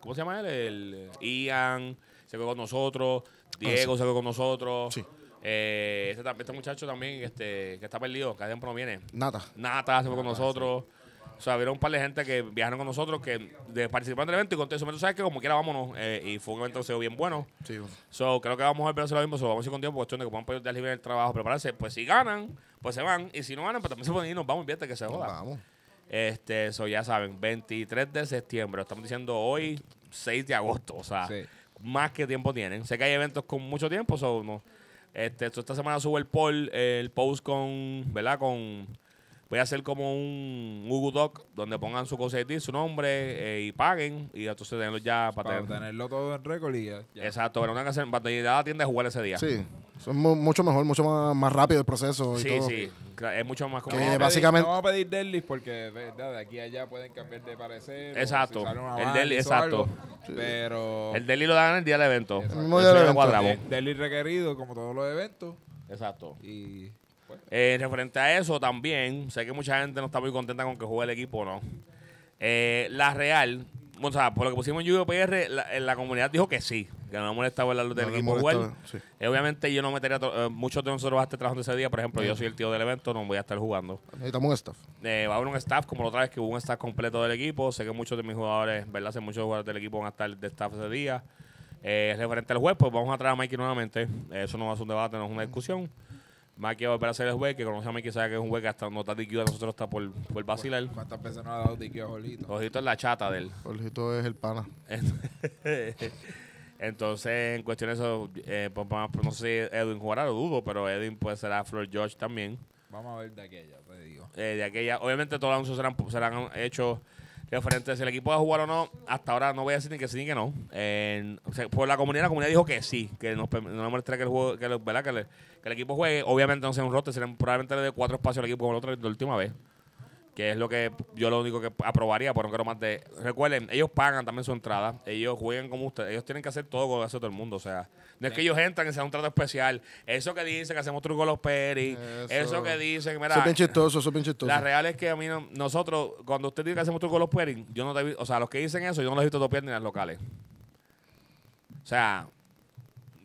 ¿Cómo se llama él? El Ian, se quedó con nosotros. Diego se quedó con nosotros. Ah, Sí. Eh, este, este muchacho también este, que está perdido, que tiempo no viene. Nata. Nata se fue con nosotros. Sea, vieron un par de gente que viajaron con nosotros, que de participaron del evento y con todo eso, tú sabes que como quiera vámonos. eh, y fue un evento que se dio bien bueno. Sí, So, creo que vamos a ver hacer lo mismo. So, vamos a ir con tiempo, cuestión de que puedan poder dar libre el trabajo, prepararse. Pues si ganan, pues se van. Y si no ganan, pues también se pueden ir, nos vamos, invierte que se joda. vamos. Este, eso ya saben, 23 de septiembre. Estamos diciendo hoy, 6 de agosto. O sea, Sí. más que tiempo tienen. Sé que hay eventos con mucho tiempo, so, no. Este, esta semana subo el poll, el post con, ¿verdad? Con, voy a hacer como un Google Doc donde pongan su cosa de ti, su nombre eh, y paguen y entonces tenerlo ya para, Para tener. tenerlo todo en récord y ya. ya. Exacto, pero no tengan que hacer, para ir a la tienda a jugar ese día. Sí, son mu- mucho mejor, mucho más, más rápido el proceso y sí, todo. sí. Es mucho más como. Que No vamos a pedir- básicamente- No vamos a pedir deadlist porque de, verdad, de aquí a allá pueden cambiar de parecer. Exacto. si El hizo exacto. algo, Pero. El deli lo dan el día del evento. El mismo Eso día ya del lo evento. cuadramos. de- deadlist requerido, como todos los eventos. Exacto. Y. Eh, referente a eso también, sé que mucha gente no está muy contenta con que juegue el equipo o no. Eh, la Real, o sea, por lo que pusimos en UPR, la, eh, la comunidad dijo que sí, que no molestaba el del No le equipo jugar. sí. Eh, obviamente yo no metería, eh, muchos de nosotros va a estar trabajando ese día, por ejemplo, yo soy el tío del evento, no voy a estar jugando. Necesitamos un staff. Eh, va a haber un staff, como la otra vez que hubo un staff completo del equipo, sé que muchos de mis jugadores, ¿verdad? Sé muchos jugadores del equipo van a estar de staff ese día. Eh, referente al juez, pues vamos a traer a Mikey nuevamente. Eso no va a ser un debate, no es una discusión. Mikey va a volver a ser el juez, que conoce a Mikey, sabe que es un juez que hasta no está DQ, a nosotros está por, por vacilar. ¿Cuántas veces nos ha dado tiquio a Jolito? Ojito en la chata de él. Jorgito es el pana. *laughs* Entonces, en cuestiones de eso, eh, pues, vamos- no sé si Edwin jugará, lo dudo, pero Edwin pues será Flor George también. Vamos a ver de aquella, te digo. Eh, de aquella, obviamente todos los anuncios serán, serán hechos referentes si el equipo va a jugar o no. Hasta ahora no voy a decir ni que sí ni que no. O sea, por la comunidad, la comunidad dijo que sí, que nos, no nos molestaría que el, juego, que, ¿verdad? Que, le- que el equipo juegue. Obviamente no sea un roster, serán probablemente le dé cuatro espacios al equipo como la otra la última vez. Que es lo que yo lo único que aprobaría, por no quiero más de. Recuerden, ellos pagan también su entrada. Ellos juegan como ustedes. Ellos tienen que hacer todo como hace todo el mundo. O sea, no es que ellos entran y sea un trato especial. Eso que dicen que hacemos truco con los peris. Eso, Eso. que dicen, mira. Eso es bien chistoso, eso es bien chistoso. La real es que a mí no- nosotros, cuando usted dice que hacemos truco con los pairing, yo no te vi- o sea, los que dicen eso, yo no los he visto topear ni en las locales. O sea,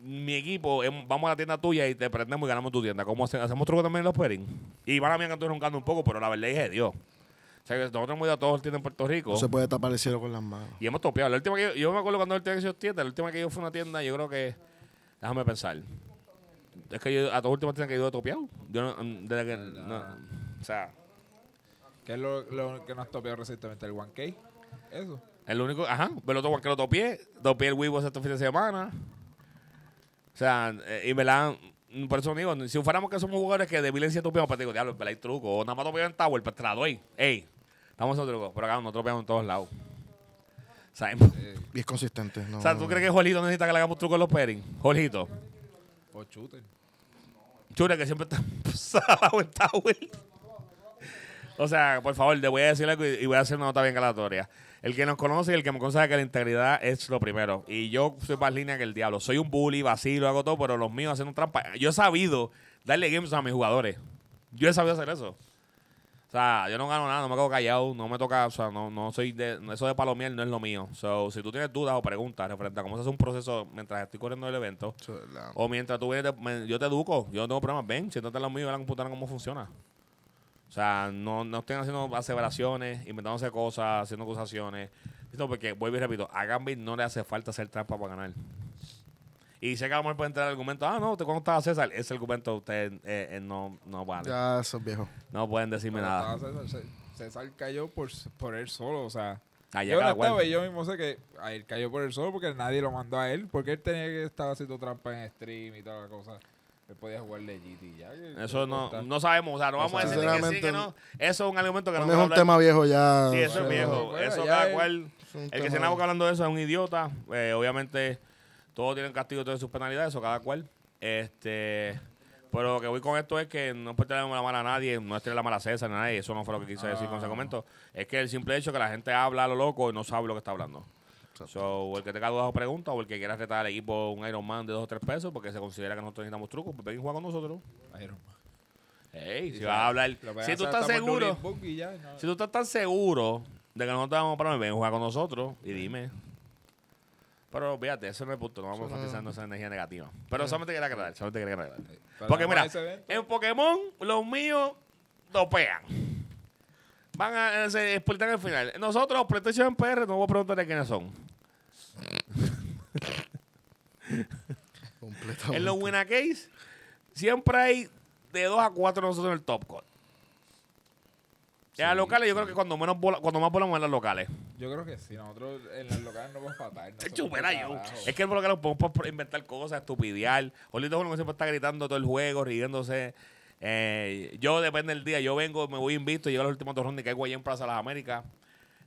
mi equipo, em, vamos a la tienda tuya y te prendemos y ganamos tu tienda. ¿Cómo hace- hacemos truco también en los pairing? Y van a mí que estoy roncando un poco, pero la verdad es de Dios. O sea, que nosotros hemos ido a todos los tiendas en Puerto Rico No se puede tapar el cielo con las manos. y hemos topeado. La última que yo, yo me acuerdo cuando él tenía que ser tienda, la última que yo fui a una tienda, yo creo que, déjame pensar. Es que yo a todas las últimas tiendas que yo he topeado. Yo no, mm, desde que, no, o sea, ¿Qué es lo, lo que nos ha topeado recientemente? ¿El 1K? Eso. El único, ajá, pero el otro que lo topié, topié el Weibo este fin de semana. O sea, eh, y me la mm, por eso digo, si fuéramos que somos jugadores que de violencia topeamos, pues digo, diablo, pero hay truco, o nada más topeamos en Tower, pues te la doy. Ey, estamos en truco, pero acá no topeamos en todos lados. Sea, *laughs* Eh, Y es consistente. No, o sea, ¿tú crees que Jorgito necesita que le hagamos truco en los pairing? Jorgito. o shooter. Chure, que siempre está *laughs* salado en Tower. O sea, por favor, le voy a decir algo y y voy a hacer una nota bien calatoria. El que nos conoce y el que me conoce que la integridad es lo primero. Y yo soy más línea que el diablo. Soy un bully, vacilo, hago todo, pero los míos hacen un trampa. Yo he sabido darle games a mis jugadores. Yo he sabido hacer eso. O sea, yo no gano nada, no me quedo callado, no me toca, o sea, no, no soy de, eso de palomiel no es lo mío. So, si tú tienes dudas o preguntas referente a cómo se hace un proceso mientras estoy corriendo el evento, o mientras tú vienes, yo te educo, yo no tengo problemas, ven, siéntate en lo mío ve la computadora cómo funciona. O sea, no, no estén haciendo aseveraciones, inventándose cosas, haciendo acusaciones. Esto porque, vuelvo y repito, a Gambit no le hace falta hacer trampa para ganar. Y sé que a lo mejor puede entrar el argumento, ah, no, ¿te ¿cuándo estaba César? Ese argumento ustedes eh, eh, no, no vale. Ya, eso es viejo. No pueden decirme nada. César, cayó por, por él solo, o sea. Allá yo no estaba y yo mismo sé que a él cayó por él solo porque nadie lo mandó a él. Porque él tenía que estar haciendo trampa en stream y toda la cosa. Él podía jugar legit y ya. que- Eso no, no sabemos. O sea, no vamos a decir que sí, que no. Eso es un argumento que no es un hablar. tema viejo ya. Sí, eso es viejo. Bueno, eso cada es- cual. es El que se anda hablando de eso es un idiota. Eh, obviamente, todos tienen castigo, todas sus penalidades, eso cada cual. Este. Pero lo que voy con esto es que no es la mala a nadie, no es la mala a César ni a nadie, eso no fue lo que quise decir con ese Ah. comentario. Es que el simple hecho que la gente habla a lo loco y no sabe lo que está hablando. Exacto. So, el que tenga dudas o preguntas, o el que quiera retar al equipo un Iron Man de dos o tres pesos porque se considera que nosotros necesitamos trucos, pues ven y juega con nosotros. Iron Man. Ey, Y si vas a hablar, si tú es estás seguro, ya, no. si tú estás tan seguro de que nosotros vamos a parar, ven, juega con nosotros y dime. Pero fíjate, eso no es el punto, no vamos no- enfatizando esa energía negativa. Pero solamente quería aclarar, solamente quería aclarar. Pero Porque mira, en Pokémon, los míos dopean. Van a se explotar al final. Nosotros, PlayStation PR, no voy a preguntarle quiénes son. Completamente. En los Winner Case, siempre hay de 2 a 4 nosotros en el top cut. en las locales, yo creo que cuando menos bola, cuando más volamos en las locales. Yo creo que sí, nosotros en las locales no vamos a fatal. Se chupera yo. Es que por lo que nos podemos por inventar cosas, estupidear. Olito es uno que siempre está gritando todo el juego, riéndose. Eh, yo, depende del día, yo vengo, me voy invicto, llego a los últimos dos rondas y caigo allí en Plaza Las Américas.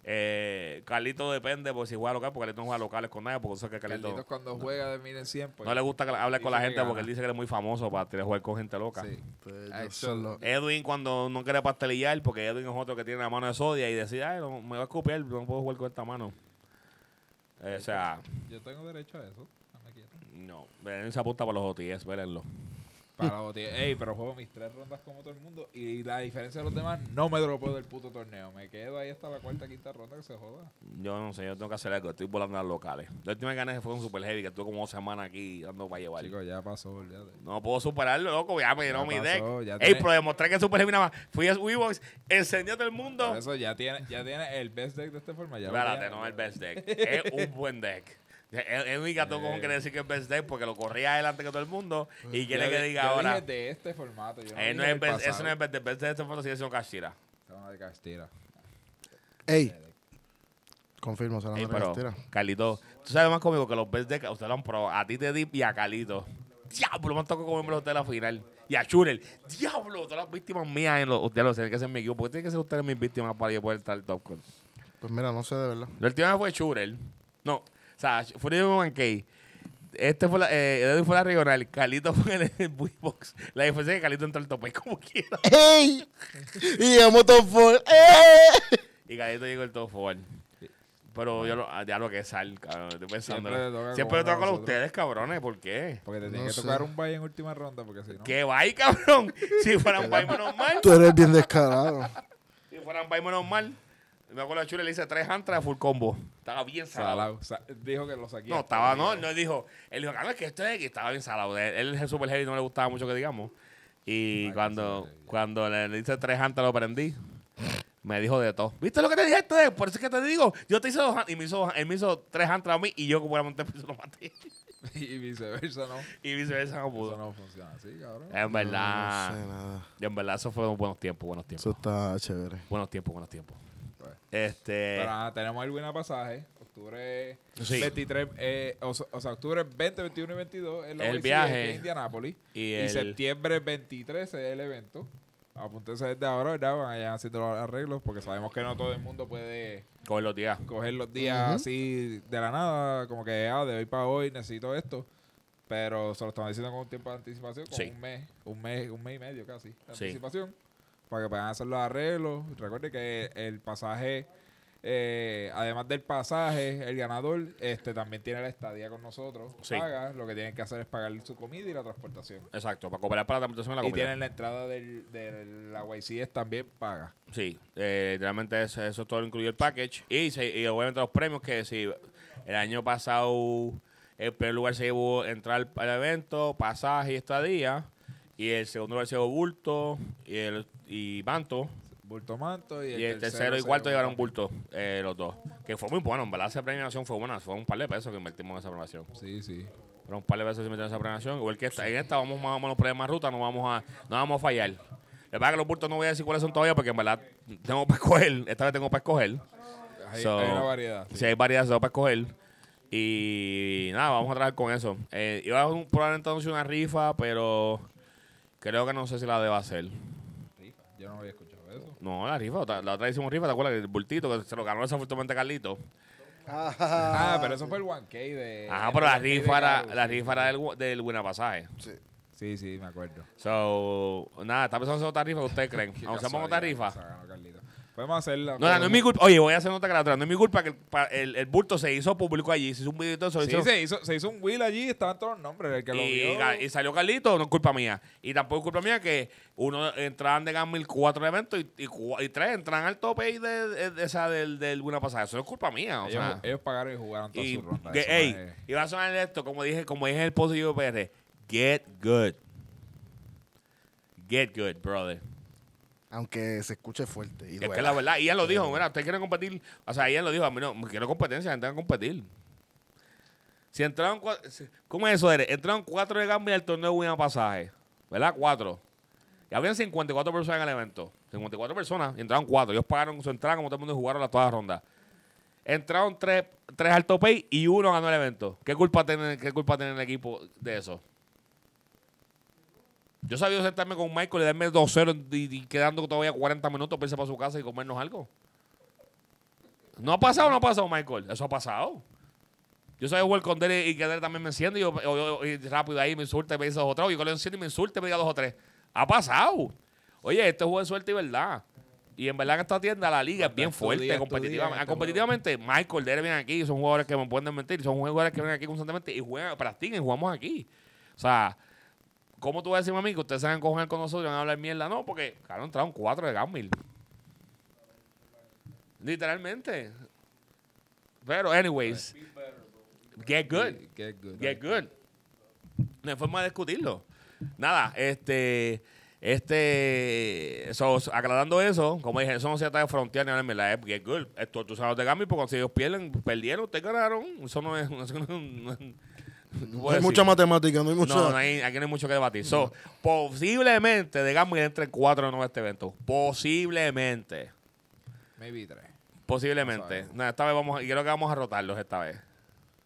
Eh, Carlito depende, porque si juega local, porque Carlito no juega locales con nadie, porque sé que Carlito Carlitos cuando juega de miren 100, pues, no le gusta que hablar con la gente porque él dice que él es muy famoso para tirar jugar con gente loca. Sí. Pues, eso- Edwin cuando no quiere pastelillar, porque Edwin es otro que tiene la mano de sodia y decía, ay, no, me va a escupir, no puedo jugar con esta mano. Eh, o sea, Yo tengo derecho a eso. No, Edwin se apunta para los OTS, vérenlo. Para. Ey, pero juego mis tres rondas como todo el mundo. Y la diferencia de los demás, no me dropeo del puto torneo. Me quedo ahí hasta la cuarta, quinta ronda que se joda. Yo no sé, yo tengo que hacer algo, estoy volando a las locales. La última que gané fue un Super Heavy, que estuve como dos semanas aquí dando para llevar. Chicos, ya pasó, olvídate. No puedo superarlo, loco, ya me llenó Ya mi deck. Ey, pero demostré que Super Heavy nada más. Fui a Weebox, encendió todo el mundo. Por eso ya tiene, ya tiene el best deck de esta forma. Ya Espérate, no es el best deck. es un buen deck. Es único gato cojón quiere decir que es best deck porque lo corría adelante que todo el mundo y quiere Yo que di- diga yo ahora. dije de este formato. Yo no Eh, no es best, eso no es best deck. Best de este fondo sigue siendo una de Castira. Ey, confirmo, se la Ey, Andrea pero, Castira. Carlito, tú sabes más conmigo que los best decks, ustedes lo han probado. A ti te di y a Carlito. Diablo, me tocó comerme los de la final. Y a Churel. Diablo, todas las víctimas mías en los. Ustedes lo tienen que ser mi equipo. Porque tienen que ser ustedes mis víctimas para yo poder estar el top con. Pues mira, no sé de verdad. La última vez fue Churel. No, sea, fue un Mankey. Este fue la, eh, Edwin fue la regional. Carlito fue en el Box. La diferencia es que Carlito entró al tope como quiera. ¡Ey! Y llegamos top four. ¡Eh! Y Carlito llegó el top forward. Pero yo lo, ah, ya lo que es sal, cabrón. Estoy pensando. Siempre le toca con ustedes, cabrones. ¿Por qué? Porque te tiene No que tocar un bye en última ronda, porque si no. ¿Qué bye, cabrón? *laughs* Si fueran bye menos mal. Tú eres bien descarado. Si fueran bye menos mal. Me acuerdo a Chule le hice tres antras de full combo. Estaba bien salado. Salado. Sa- dijo que lo saqué. No, estaba, no, no, dijo, él dijo, "Carlos, es que esto es que estaba bien salado. Él, él es super heavy, no le gustaba mucho que digamos. Y Ay, cuando, cuando le, le hice tres antes lo prendí, me dijo de todo. ¿Viste lo que te dije esto? es? Por eso es que te digo, yo te hice dos y me hizo, él me hizo tres antras a mí y yo como era monté piso lo maté. *laughs* y viceversa, ¿no? y viceversa no Eso pudo. no funciona así, cabrón. En verdad, No sé nada. en verdad, eso fueron buenos tiempos, buenos tiempos. Eso está chévere. Buenos tiempos, buenos tiempos. Este, Pero nada, tenemos el buena pasaje. Octubre Sí. 23, eh, o, sea- o sea, octubre 20, 21 y 22 es la El viaje. en Indianápolis. y Y, el, septiembre 23 es el evento. Apúntense desde ahora, ¿verdad? Vayan haciendo los arreglos porque sabemos que no todo el mundo puede con los días. coger los días así de la nada, como que ah, de hoy para hoy necesito esto. Pero se lo estamos diciendo con un tiempo de anticipación, con Sí. un mes, un mes, un mes y medio casi de Sí. anticipación, para que puedan hacer los arreglos. Recuerde que el pasaje, eh, además del pasaje, el ganador este también tiene la estadía con nosotros. Sí. Paga, lo que tienen que hacer es pagar su comida y la transportación. Exacto, para cooperar para la transportación y la Y comida. tienen la entrada del, de la YCS también paga. Sí, eh, realmente eso, eso todo incluye el package. Y, se- y obviamente los premios que si el año pasado el primer lugar se llevó entrar al evento, pasaje y estadía. Y el segundo lugar se llevó bulto y el y manto. Bulto manto y el, Y el tercero y se cuarto lleva- llevaron bulto, eh, los dos. Que fue muy bueno, en verdad esa premiación fue buena. Fue un par de pesos que invertimos en esa premiación. Sí, sí. Fueron un par de pesos que invertimos en esa premiación. Igual que esta, en esta vamos más o menos por la misma ruta, no vamos a, no vamos a fallar. La verdad que los bultos no voy a decir cuáles son todavía porque en verdad tengo para *laughs* escoger. Esta vez tengo para escoger. Hay, So, hay una variedad. sí. Si hay variedades para escoger. Y nada, vamos a trabajar con eso. Eh, iba a un- probablemente anunciar una rifa, pero Creo que no sé si la deba hacer. Yo no había escuchado eso. No, la rifa. La otra hicimos rifa, ¿te acuerdas? El bultito que se lo ganó desafortunadamente Carlito. Ah, *laughs* pero eso fue el 1K de. Ajá, pero la el 1K de rifa era, la sí. rifa era del, del buena pasaje. Sí, sí, me acuerdo. So, nada, está pensando en hacer otra rifa que ustedes creen. *laughs* Qué Vamos a hacer otra rifa. Se. Podemos hacerla. No, no es mi culpa. Oye, voy a hacer nota otra. No es mi culpa que el, pa- el, el bulto se hizo público allí. Se hizo un video y todo eso. lo Sí, se hizo, se hizo un wheel allí, estaban todos los nombres. El que lo y, vio. ga- y salió Carlito, no es culpa mía. Y tampoco es culpa mía que uno entraban de Gamil cuatro eventos y, y, tres entran al tope ahí de, de- de esa del, del buena pasada. Eso no es culpa mía. O ellos, sea, ellos pagaron y jugaron toda y, su ronda. que, eso ey, es- y va a sonar esto, como dije, como dije en el post de UPR, get good. Get good, brother. Aunque se escuche fuerte. Y Es que la verdad, él lo dijo, mira, ustedes quieren competir. O sea, él lo dijo, a mí no, quiero competencia, gente que competir. Si entraron, ¿cómo es eso, Ere? Entraron cuatro de Gambia al torneo de Pasaje, ¿verdad? Cuatro. Y habían 54 personas en el evento. 54 personas, y entraron cuatro. Ellos pagaron su entrada como todo el mundo y jugaron las todas las rondas. Entraron tres, tres alto pay y uno ganó el evento. ¿Qué culpa tiene, qué culpa tiene el equipo de eso? Yo sabía sentarme con Michael y darme 2-0 y, y quedando todavía 40 minutos para irse para su casa y comernos algo. ¿No ha pasado o no ha pasado, Michael? Eso ha pasado. Yo sabía jugar con Derek y que Derek también me enciende y, yo, yo- y rápido ahí me insulta y me dice dos o tres. Y yo le enciendo y me insulta y me diga dos o tres. Ha pasado. Oye, este juego de suerte y verdad. Y en verdad en esta tienda la liga es bien fuerte competitivamente. día, este competitivamente, Michael, Derek vienen aquí, son jugadores que me pueden mentir, son jugadores que vienen aquí constantemente y juegan, practican y jugamos aquí. O sea, ¿cómo tú vas a decirme a mí que ustedes se van a coger con nosotros y van a hablar mierda? No, porque, claro, entraron cuatro de Gambil. Literalmente. Pero, anyways, get good. Get good. Get good. No hay forma de discutirlo. Nada, este. Este. So, aclarando eso, como dije, eso no se trata de frontear ni hablar en la get good. Esto tú sabes de Gambit, porque si ellos pierden, perdieron, ustedes ganaron. Eso no es. *laughs* No, no- no No hay decir. mucha matemática, no hay mucha. No, no hay- aquí no hay mucho que debatir. So, posiblemente de Gambit entre cuatro de nuevo este evento. Posiblemente. Maybe tres. Posiblemente. No esta vez vamos a, y creo que vamos a rotarlos esta vez.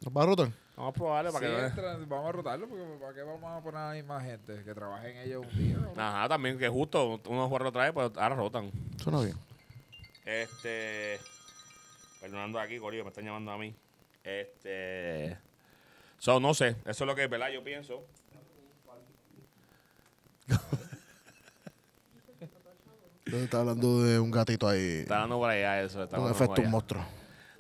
¿Nos va a rotar? Vamos a probarle para Sí, que entra- vamos a rotarlo porque ¿para qué vamos a poner ahí más gente? Que trabajen ellos un día. ¿no? Ajá, también que justo uno juega otra vez, pues ahora rotan. Suena bien. Este. Perdonando aquí, Corillo, me están llamando a mí. Este. So, no sé, eso es lo que es verdad, yo pienso. Está hablando de un gatito ahí. Está dando por allá eso. Está Un dando efecto allá. monstruo.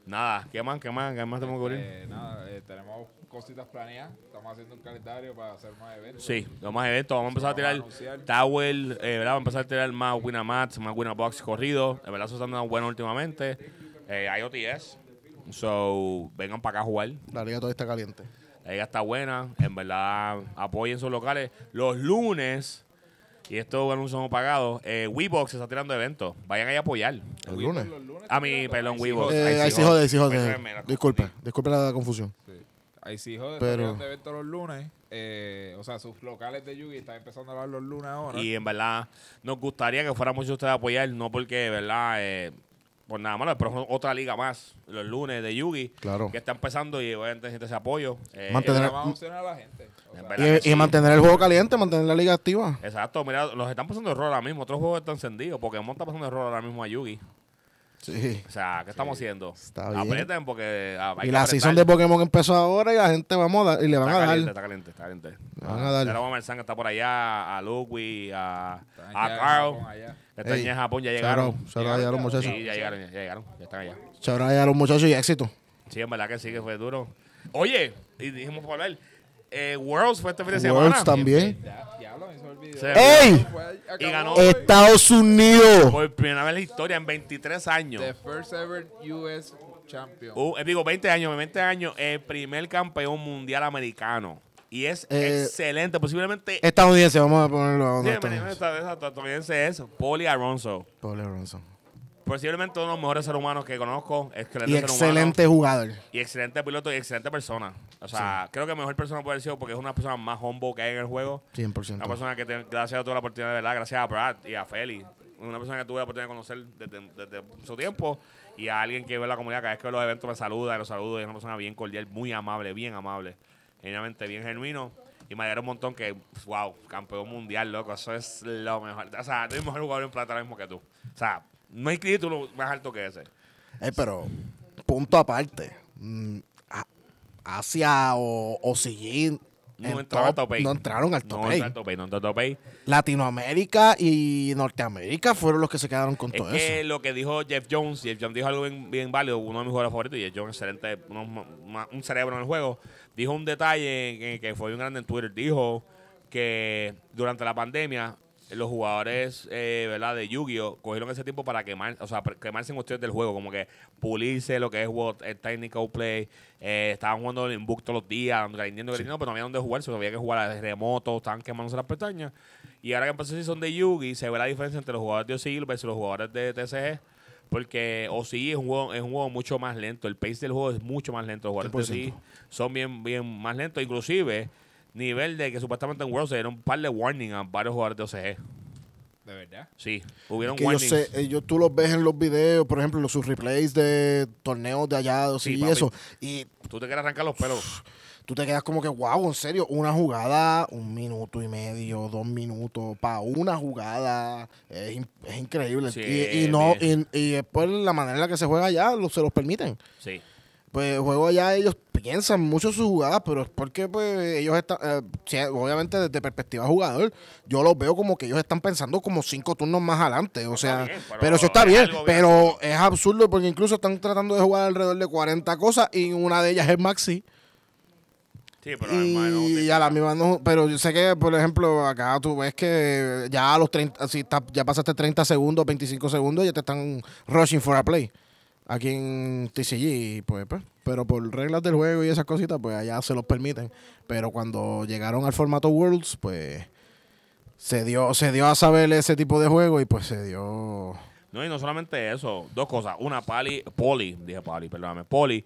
Nada, ¿qué más? ¿Qué más? ¿Qué más tenemos que cubrir? Eh, nada, eh, tenemos cositas planeadas. Estamos haciendo un calendario para hacer más eventos. Sí, los más eventos. Vamos a empezar a Vamos a tirar anunciar. Tower, eh, ¿verdad? Vamos a empezar a tirar más Winamats, más Winabox corrido. De verdad, eso está andando bueno últimamente. Eh, IoTS. So, vengan para acá a jugar. La liga todavía está caliente. La liga está buena. En verdad, apoyen sus locales. Los lunes, y esto anuncio no pagado, eh, WeBox se está tirando eventos. Vayan ahí a apoyar. El lunes. por los lunes A mi, está perdón. WeBox. Eh, Ahí sí jode. jode, ahí sí jode. Disculpe, disculpe la confusión. Sí. Ahí sí, joder, Pero- eventos los lunes. Eh, o sea, sus locales de Yugi están empezando a dar los lunes ahora. Y en verdad, nos gustaría que fuera mucho ustedes a apoyar, no porque, ¿verdad? Eh, por nada malo, pero es otra liga más, los lunes de Yugi, Claro. que está empezando y obviamente necesita ese apoyo. Eh, Mantener- vamos a la gente. O sea. Y, y mantener el juego caliente, mantener la liga activa. Exacto, mira, los están pasando error ahora mismo. Otros juegos están encendidos. Pokémon está pasando error ahora mismo a Yugi. Sí. O sea, ¿qué estamos haciendo? Está bien. Aprieten porque. ah, hay Y que la apretar. season de Pokémon empezó ahora y la gente vamos a dar, y le van Está a dar. está caliente, está caliente. Le van a dar. Tenemos a que está por allá, a Ludwig, a, están a Carl, Japón allá. que están Ey, ya en Japón, ya Shout llegaron. out, shout out a los muchachos. Sí, ya llegaron, ya, ya llegaron, ya están allá. Shout out a los muchachos y éxito. Sí, en verdad que sí, que fue duro. Oye, y dijimos por hablar, eh, Worlds fue este fin de Worlds semana. también. Ya, diablo, me hizo el video. Se- ¡Ey! Y ganó-. Estados Unidos. Por primera vez en la historia, en 23 años. The first ever US champion. Uh, eh, digo, 20 años, 20 años, el primer campeón mundial americano. Y es Eh, excelente, posiblemente... Estadounidense, vamos a ponerlo. Sí, a estadounidense, estadounidense es Poli Alonso. Paul Aronson. Posiblemente uno de los mejores seres humanos que conozco. Excelente Y ser excelente jugador. humano, y excelente piloto y excelente persona. O sea, creo que mejor persona puede haber sido porque es una persona más humble que hay en el juego. 100%. Una persona que, te- gracias a toda la oportunidad, de verdad, gracias a Brad y a Feli. Una persona que tuve la oportunidad de conocer desde, desde su tiempo. Y a alguien que ve la comunidad, cada vez que ve los eventos me saluda los saludo. Y es una persona bien cordial, muy amable, bien amable. Genuinamente bien genuino. Y me alegra un montón que, wow, campeón mundial, loco. Eso es lo mejor. O sea, no hay mejor jugador en plata ahora mismo que tú. O sea, no hay título más alto que ese. Eh, pero, punto aparte. mm, Asia o, o CG No en entraron al top, no entraron al top No, no, al top eight, no entró al top eight. Latinoamérica y Norteamérica fueron los que se quedaron con Es todo que eso. lo que dijo Jeff Jones, Jeff Jones dijo algo bien, bien válido, uno de mis jugadores favoritos, y Jeff Jones, excelente, uno un cerebro en el juego, dijo un detalle que, que fue bien grande en Twitter. Dijo que durante la pandemia los jugadores eh, ¿verdad? de Yu-Gi-Oh! cogieron ese tiempo para quemar, o sea, para quemarse en cuestiones del juego, como que pulirse lo que es what- el technical play. eh, estaban jugando en book todos los días, grindiendo, grindiendo, pero no había donde jugar, solo había que jugar a remoto, estaban quemándose las pestañas. Y ahora que empezó el season de Yugi, se ve la diferencia entre los jugadores de OCI versus los jugadores de TCG. Porque OCI es un juego, es un juego mucho más lento. El pace del juego es mucho más lento. Los jugadores de OCI son bien, bien más lentos. Inclusive, nivel de que supuestamente en World se dieron un par de warning a varios jugadores de OCG. De verdad. Sí, hubieron Que yo warnings. sé, ellos, tú los ves en los videos, por ejemplo, los sus replays de torneos de allá, Sí, y papi. eso. Y Tú te quieres arrancar los pelos. tú te quedas como que, wow, en serio, una jugada, un minuto y medio, dos minutos, para una jugada, es, in- es increíble. Sí, y, y no, bien. y, y después la manera en la que se juega allá, lo- se los permiten. Sí. Pues el juego allá ellos piensan mucho sus jugadas, pero es porque pues ellos están, eh, obviamente desde perspectiva de jugador, yo los veo como que ellos están pensando como cinco turnos más adelante, o sea, bien, pero pero, eso está es bien, pero es absurdo porque incluso están tratando de jugar alrededor de 40 cosas y una de ellas es Maxi. Sí, pero. Y a la misma no, pero yo sé que, por ejemplo, acá tú ves que ya a los 30, si está- ya pasaste 30 segundos, 25 segundos, ya te están rushing for a play. Aquí en TCG, pues, pues, pero por reglas del juego y esas cositas, pues allá se los permiten. Pero cuando llegaron al formato Worlds, pues se dio, se dio a saber ese tipo de juego y pues se dio. No, y no solamente eso, dos cosas. Una, Pali, Poli, dije Pali, perdóname, Poli,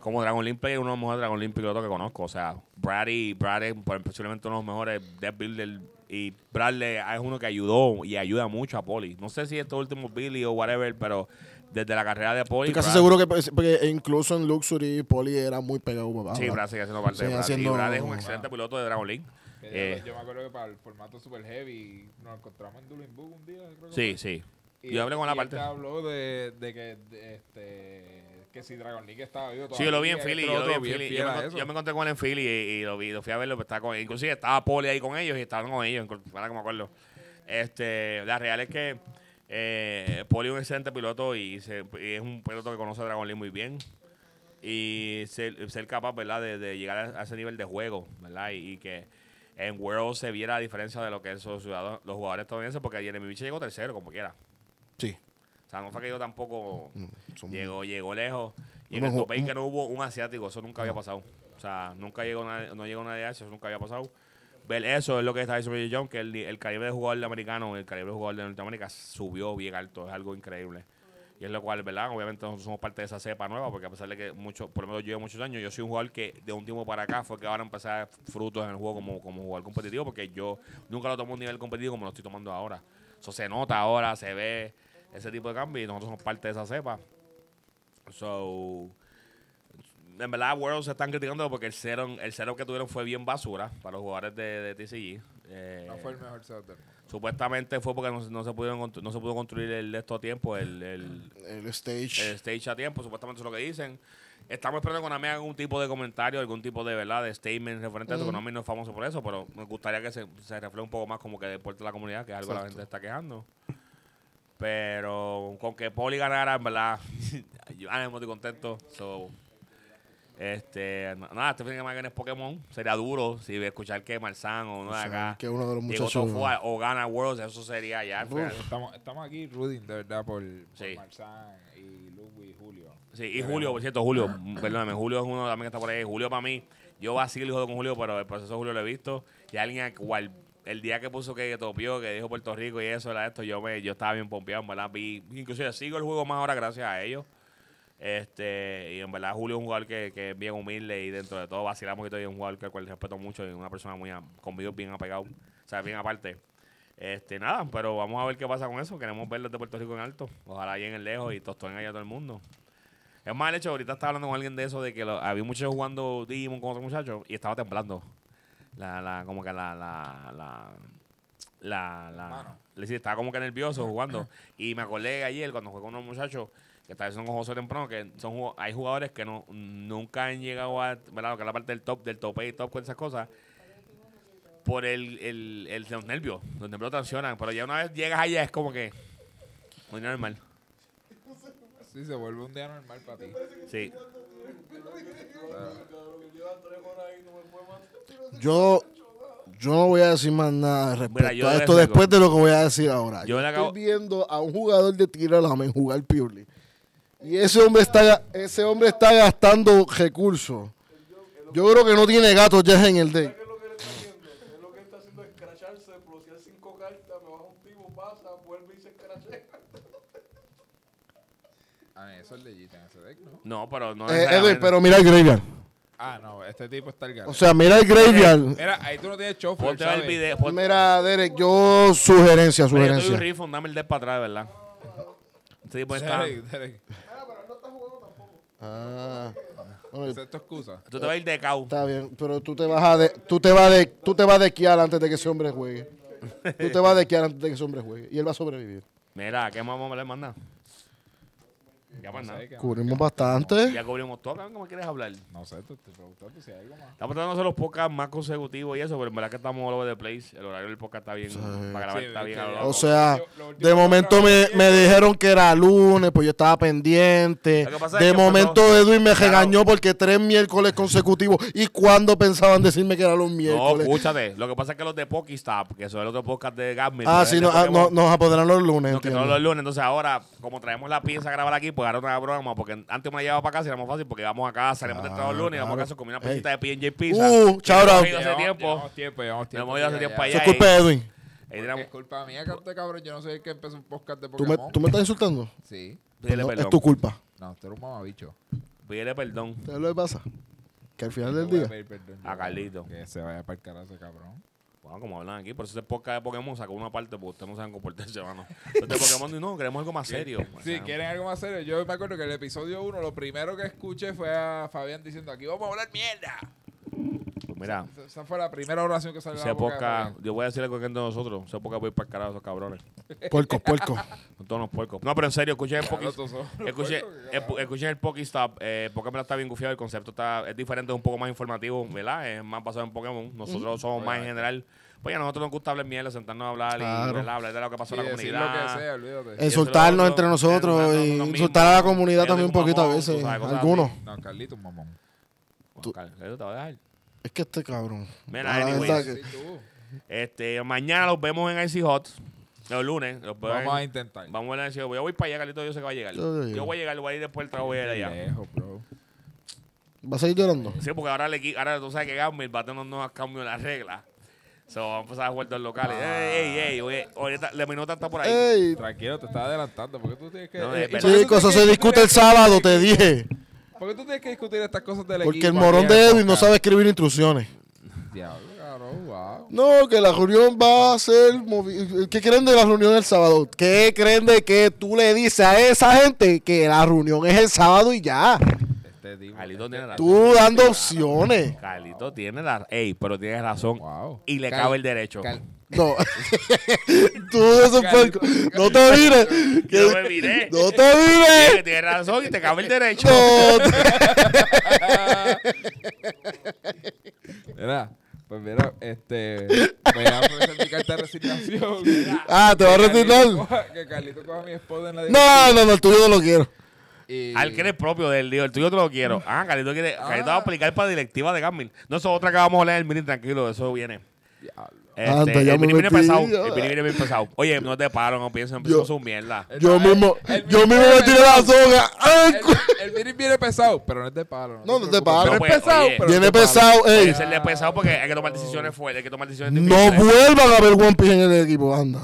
como Dragon Link Player, uno de los mejores Dragon Link pilotos que conozco. O sea, Brady, Brady, pues, posiblemente uno de los mejores deck builder. Y Bradley es uno que ayudó y ayuda mucho a Poli. No sé si estos últimos Billy o whatever, pero desde la carrera de Poli. Estoy casi Brad- seguro que pues, porque incluso en Luxury, Poli era muy pegado. papá. Sí, Brad sigue haciendo parte de Sigue Brad. Y haciendo- Brad es un excelente piloto de Dragon Link. Que Eh, yo, me acuerdo que para el formato super heavy nos encontramos en Dueling Book un día. creo que sí, fue. sí. Y Yo hablé con la y parte. Habló de, de que, de, este, que si Dragon League estaba vivo Sí, yo lo vi en todavía, Philly, yo lo vi en Philly. Yo me, yo me encontré con él en Philly y, y lo vi, lo fui a verlo, pues, estaba con, inclusive estaba Poli ahí con ellos y estaban con ellos, ahora que me acuerdo. Este, la real es que eh, Poli es un excelente piloto y, se- y es un piloto que conoce a Dragon League muy bien. Y ser, ser capaz, ¿verdad?, de, de llegar a, ese nivel de juego, ¿verdad? Y, y que en World se viera la diferencia de lo que son los los jugadores estadounidenses, porque Jeremy Biche llegó tercero, como quiera. Sí. O sea, no fue que yo tampoco son- llegó, llegó lejos. Y en el top que no hubo un asiático, eso nunca había pasado. O sea, nunca llegó nadie, no llegó nadie a eso, eso nunca había pasado. Ver eso es lo que está diciendo John, que el, el calibre de jugador de americano, el calibre de jugador de Norteamérica subió bien alto, es algo increíble. Y es lo cual, ¿verdad? Obviamente nosotros somos parte de esa cepa nueva, porque a pesar de que mucho, por lo menos yo llevo muchos años, yo soy un jugador que de un tiempo para acá fue que ahora empecé a frutos en el juego como, como jugador competitivo, porque yo nunca lo tomo a un nivel competitivo como lo estoy tomando ahora. Eso se nota ahora, se ve ese tipo de cambio y nosotros somos parte de esa cepa. So, en verdad, World se están criticando porque el cero, el cero que tuvieron fue bien basura para los jugadores de, de TCG. Eh, No fue el mejor set del mundo. Supuestamente fue porque no, no se pudieron no se pudo construir el de esto a tiempo, el, el, El stage. el stage a tiempo, supuestamente eso es lo que dicen. Estamos esperando que Konami haga algún tipo de comentario, algún tipo de verdad, de statement referente a eso. Konami no es famoso por eso, pero me gustaría que se, se refleje un poco más como que deporte de la comunidad, que es algo que la gente está quejando. Pero con que Poli ganara, en verdad, *laughs* yo ah, estoy contento. So, este, na- nada, este fin de semana que es Pokémon. Sería duro si escuchar que Marzán o uno de O sea, acá que uno de los muchachos. Tofua o gana Worlds, eso sería ya. Estamos, estamos aquí rooting de verdad por, por Sí. Marzán y Ludwig y Julio. Sí, y Julio, por cierto, Julio, mm, perdóname, Julio es uno también que está por ahí. Julio para mí, yo vacilo con Julio, pero el proceso de Julio lo he visto. Y alguien al cual, el día que puso que topió, que dijo Puerto Rico y eso, era esto, yo me, yo estaba bien pompeado, en verdad. Vi, inclusive sigo el juego más ahora gracias a ellos. Este, y en verdad Julio es un jugador que, que es bien humilde y dentro de todo vacilamos y todo, y es un jugador que al cual respeto mucho y una persona muy a- conmigo bien apegado, o sea, bien aparte. Este, nada, pero vamos a ver qué pasa con eso. Queremos verlos de Puerto Rico en alto. Ojalá lleguen el lejos y tostonen allá todo el mundo. Es más, el hecho, ahorita estaba hablando con alguien de eso, de que lo- había muchachos jugando Digimon con otros muchachos y estaba temblando. la, la, como que la, la, la, la, la, le decía, estaba como que nervioso jugando. y me acordé ayer cuando jugué con unos muchachos que estaban haciendo con José temprano, que son hay jugadores que no nunca han llegado a, ¿verdad? Lo que es la parte del top, del tope y top con esas cosas, por el, el, el, los nervios. Los nervios tensionan, pero ya una vez llegas allá es como que muy normal. Sí, se vuelve un día normal para ti. Sí. Yo, yo no voy a decir más nada respecto Mira, yo a a esto después de lo que voy a decir ahora. Yo Yo, estoy acabo- viendo a un jugador de tiro al Lamen jugar Purely. Y ese hombre está ese hombre está gastando recursos. Yo creo que no tiene gatos ya en el deck. ¿Qué es. *laughs* Ah, eso legit en ese deck, ¿no? No, pero no Eh. Edwin, pero mira el graveyard. Ah, no, este tipo está el gato. O sea, mira el graveyard. Mira, ahí tú no tienes chofer, Ponte ver el ¿sabes? video. Ponte, Mira, Derek, yo sugerencia, Mira, yo te doy un sugerencia. rifle, dame el deck para atrás, ¿verdad? Este tipo está. Derek, Derek, Ah, bueno, ¿es tu excusa? Tú te vas a ir de cau. está bien, pero tú te vas a de, tú te vas de, tú te vas a dequear antes de que ese hombre juegue. Tú te vas a dequear antes de que ese hombre juegue y él va a sobrevivir. Mira, ¿qué más vamos a hablar, manda? Ya. Cubrimos bastante. Ya cubrimos todo, cabrón, ¿cómo quieres hablar? No sé, te estoy preguntando si hay algo más. Estamos tratando de hacer los podcasts más consecutivos y eso, pero en verdad que estamos all over the place. El horario del podcast está bien, para grabar Sí, está bien es que- a lo O sea, de momento me, me dijeron que era lunes, pues yo estaba pendiente. Lo que pasa es De que momento pasó- Edwin me Claro. regañó porque tres miércoles consecutivos. ¿Y cuándo pensaban decirme que eran los No, miércoles? escúchate. Lo que pasa es que los de Pokistop, que son el otro podcast de Gasmin. ah, sí, no, ah, no, nos apoderan los lunes. No, que entiendo. son los lunes. Entonces ahora, como traemos la pieza a grabar aquí, pues ahora una broma, porque antes me la llevaba para casa y era más fácil, porque vamos a casa, salimos Claro, de los lunes y vamos a casa con una pesita de P&J Pizza. Uh, out. Hemos ido hace tiempo. Tiempo, llevamos Nos tiempo. hemos ido hace tiempo allá. Es culpa de Edwin. Es culpa mía, cabrón. Yo no soy el que empezó un podcast de ¿Tú me, Pokémon. tú me estás insultando? Sí. Pídele perdón. es tu culpa. No, tú eres un mamabicho. Pídele perdón ¿Sabes lo que pasa? Que al final del día. a Carlito. Que se vaya para el carajo ese cabrón. Bueno, como hablan aquí, por eso ese podcast de Pokémon sacó una parte, porque ustedes no saben comportarse, mano. De *laughs* Pokémon, no, queremos algo más serio. O sea, quieren algo más serio, yo me acuerdo que el episodio 1, lo primero que escuché fue a Fabián diciendo, aquí vamos a hablar mierda. pues mira, Esa- Esa fue la primera oración que salió de la boca de Fabián. yo voy a decirle algo que es de nosotros, ese podcast voy a ir para el carajo esos cabrones. Puerco, puerco. *laughs* Con todos los puercos. No, pero en serio, escuchen el Claro, Pokis. tú sos- Escuchen, escuchen el Pokistop, eh, Pokémon está bien gufiado, el concepto está, es diferente, es un poco más informativo, ¿verdad? Es más basado en Pokémon. Nosotros somos más en general. Pues ya a nosotros nos gusta hablar mierda, sentarnos a hablar Claro. y ¿verdad? hablar de lo que pasó en la lo comunidad. que sea, olvídate. Insultarnos otro, entre nosotros y insultar a la comunidad también un poquito a veces. tú Algunos. No, Carlito, un mamón. Carlos, te va a dejar. Es que este cabrón. Mira, anyways. Sí, tú. Este, mañana los vemos en IC Hot. Los lunes. Los Vamos a en- intentar. Vamos a Hot. Yo voy para allá, Carlito. Yo sé que va a llegar. Yo voy a llegar, voy a ir después del trabajo, voy a ir allá. Lejos, bro. ¿Va a seguir llorando? Sí, porque ahora, le, ahora tú sabes que Gamil va a tener unos cambios en las reglas. So, vamos a empezar a jugar dos locales. Ey, ey, ey. Oye, ahorita la minota está por ahí. Ey, Tranquilo, te estás adelantando. ¿Por qué tú tienes que.? No, eh, es ¿y verdad. por qué tú chicos, eso se discute el sábado, te dije. ¿Por qué tú tienes que discutir estas cosas del Porque el equipo morón aquí de en el Edwin no sabe escribir instrucciones. Diablo, wow. No, que la reunión va a ser... movi- ¿Qué creen de la reunión el sábado? ¿Qué creen de que tú le dices a esa gente que la reunión es el sábado y ya? Este tipo. Carlito tiene razón. Tú dando opciones. Carlito tiene la. Ey, pero tienes razón. Wow. Y le Cal- cabe el derecho. Cal- No. *laughs* Tú de Carlito, puercos. No te mires. Yo me miré. *laughs* No te mires. Tienes razón y te cabe el derecho. No. *laughs* Mira, pues mira, este. Voy a ofrecer mi carta de resignación. *laughs* Ah, ¿te va a coja- Que Carlito coja a mi esposa en la No, no, no, el tuyo no lo quiero. Y... Al que eres propio del lío, el tuyo te lo quiero. Ah, Carlito quiere. Carlito va a aplicar para directiva de Gamil. No, eso es otra que vamos a leer el mini tranquilo, eso viene. Este, Anda, ya el me viene metí, pesado. ya. El mini viene bien pesado. Oye, no te paro, no pienses en Yo- su mierda. Yo mismo, el- yo mismo mismo me viene tiré la soga. ¡Ay, cu- El, el mini viene pesado, pero no es de palo. No, no es de. Pero Pues, es pesado, oye, pero Viene es de palo. pesado, ey. Puede ser de pesado porque hay que tomar decisiones fuertes, hay que tomar decisiones No difíciles. vuelvan a ver One Piece en el equipo, anda.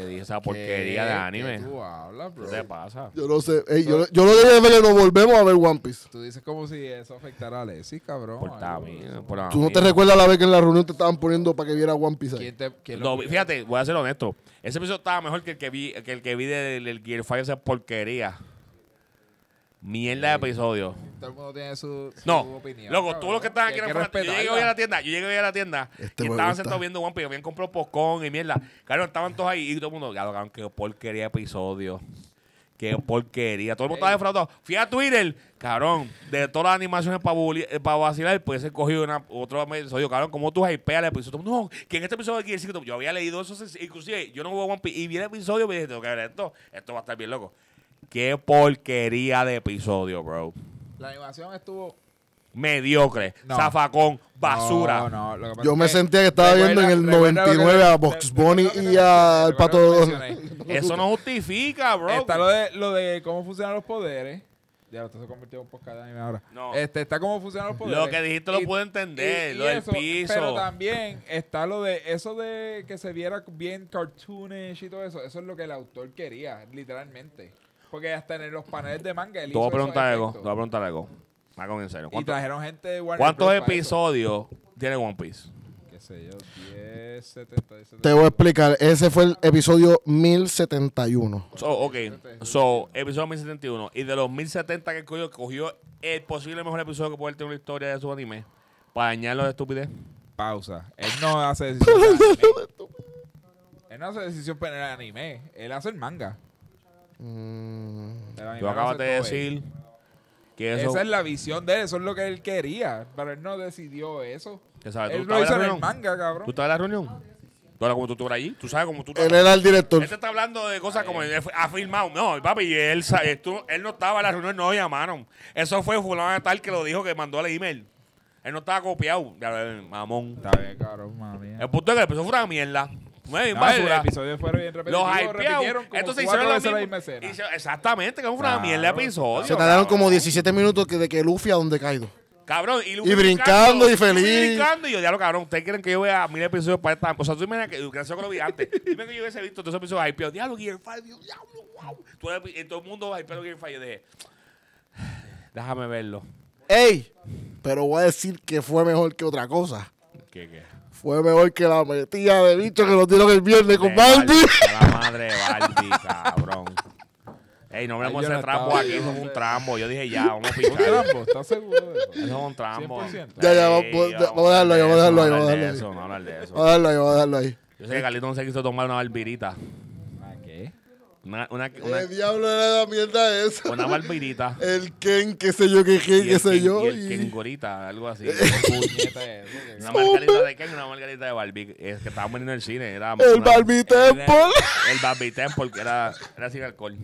¿Qué dice esa porquería de ¿Qué- anime? qué tú hablas, bro? ¿Qué te pasa? Yo no sé. ey, yo, yo lo que dije fue que nos volvemos a ver One Piece. Tú dices como si eso afectara a Alexis, cabrón. Por algo. también, por la ¿Tú no te recuerdas la vez que en la reunión te estaban poniendo para que viera One Piece ahí? ¿Quién te, quién No, lo- fíjate, voy a ser honesto. Ese episodio estaba mejor que el que vi, que el que vi del, del Gear 5, esa porquería. Mierda de episodio. Todo el mundo tiene su, su No, opinión. loco, tú los que estaban Y aquí que fanáticos. Yo llegué hoy a la tienda, yo llegué hoy a la tienda Este y estaban sentados viendo One Piece, habían comprado popcorn y mierda. Claro, estaban todos ahí y todo el mundo, ya lo cabrón, qué porquería de episodio. Qué porquería. Todo el mundo estaba defraudado. Fui a Twitter, cabrón, de todas las animaciones para vacilar, pues he cogido una, otro episodio, cabrón, como tú hypeas el episodio. No, que en este episodio tú- yo había leído eso, inclusive yo no juego One Piece y vi el episodio y me dije, tengo que ver esto, esto va a estar bien loco. Qué porquería de episodio, bro. La animación estuvo... Mediocre, No. zafacón, basura. No, no, lo que pasa Yo me sentía que estaba viendo en el recuerda lo que 99 te- a Box Bunny y al Pato. *laughs* Eso no justifica, bro. Está lo de, lo de cómo funcionan los poderes. Ya, esto se convirtió en un podcast de anime ahora. No. Este, está cómo funcionan los poderes. Lo que dijiste lo puedo entender, lo del piso. Pero también está lo de eso de que se viera bien cartoonish y todo eso. Eso es lo que el autor quería, literalmente. Porque hasta en los paneles de manga Te voy a preguntar algo, te voy a preguntar algo. Hago en serio. Y ¿Cuánto- trajeron gente de Warner ¿Cuántos Bros. para episodios tiene One Piece? Qué sé yo, 10, 70, 70. Te voy a explicar. Ese fue el episodio 1071. So, ok, so, episodio 1071. Y de los 1070 que cogió, cogió el posible mejor episodio que puede tener una historia de su anime. Para dañarlo de estupidez. Pausa. Él no hace decisión de *laughs* anime. Él no hace decisión en el anime. Él hace el manga. Mm, Tú acabas de él. decir que eso. Esa es la visión de él, eso es lo que él quería. Pero él no decidió eso. que sabes, ¿Tú Él estabas lo en hizo la en el reunión? manga, cabrón. ¿Tú estabas en la reunión? ¿Tú eras como tú estuvieras allí? ¿Tú sabes cómo tú Él era el director. Él te está hablando de cosas como él fue- ha filmado. No, papi, él, esto- él no estaba en la reunión, no lo llamaron. Eso fue fulano de tal que lo dijo, que mandó el email. Él no estaba copiado. Ya, eh, mamón. Está bien, cabrón, mami. El punto es que el episodio fue una mierda. Fue bien No, el basura. episodio fue bien repetitivo. Los como Entonces hicieron la mismo. misma escena. Hizo- exactamente, que fue una Claro, mierda de episodio. Se tardaron como cabrón. 17 minutos que- de que Luffy a donde Kaido. Cabrón, y, Luffy Y brincando y feliz. Luffy brincando y yo, diablo, cabrón, ustedes quieren que yo vea mil episodios para esta. O sea, tú imaginas que, gracias que lo vi antes. Dime que yo hubiese visto todos esos episodios hypeados. Diablo, Gear 5, diablo, wow. Y todo el mundo hypeado Gear 5. Yo dije, *sighs* déjame verlo. ¡Ey! Pero voy a decir que fue mejor que otra cosa. ¿Qué, qué? Fue mejor que la metida de bicho que nos dieron el viernes con Baldi. La madre de Baldi, cabrón. Ey, no hablemos de no ese trampo estaba, aquí, somos no un trambo. Yo dije, ya, vamos a ¿Un pichar. trampo? ¿Estás seguro de eso? Eso es un trampo. 100%. Ya, ya, vamos- a dejarlo ahí, vamos a dejarlo ahí, no vamos a hablar de dejarlo eso, no hablar de eso. Vamos a darlo ahí, vamos a darlo ahí. Yo sé que Carlito no se quiso tomar una barbirita. Una, una, una, El diablo era la mierda esa. una barbirita. El Ken, qué sé yo, qué Ken, qué el sé Ken- yo. Y el y- Kengorita, algo así. *laughs* Una margarita de Ken una margarita de Barbie. Es que estábamos en el cine. Era El Barbie Temple. El Barbie Temple, que era, era sin alcohol.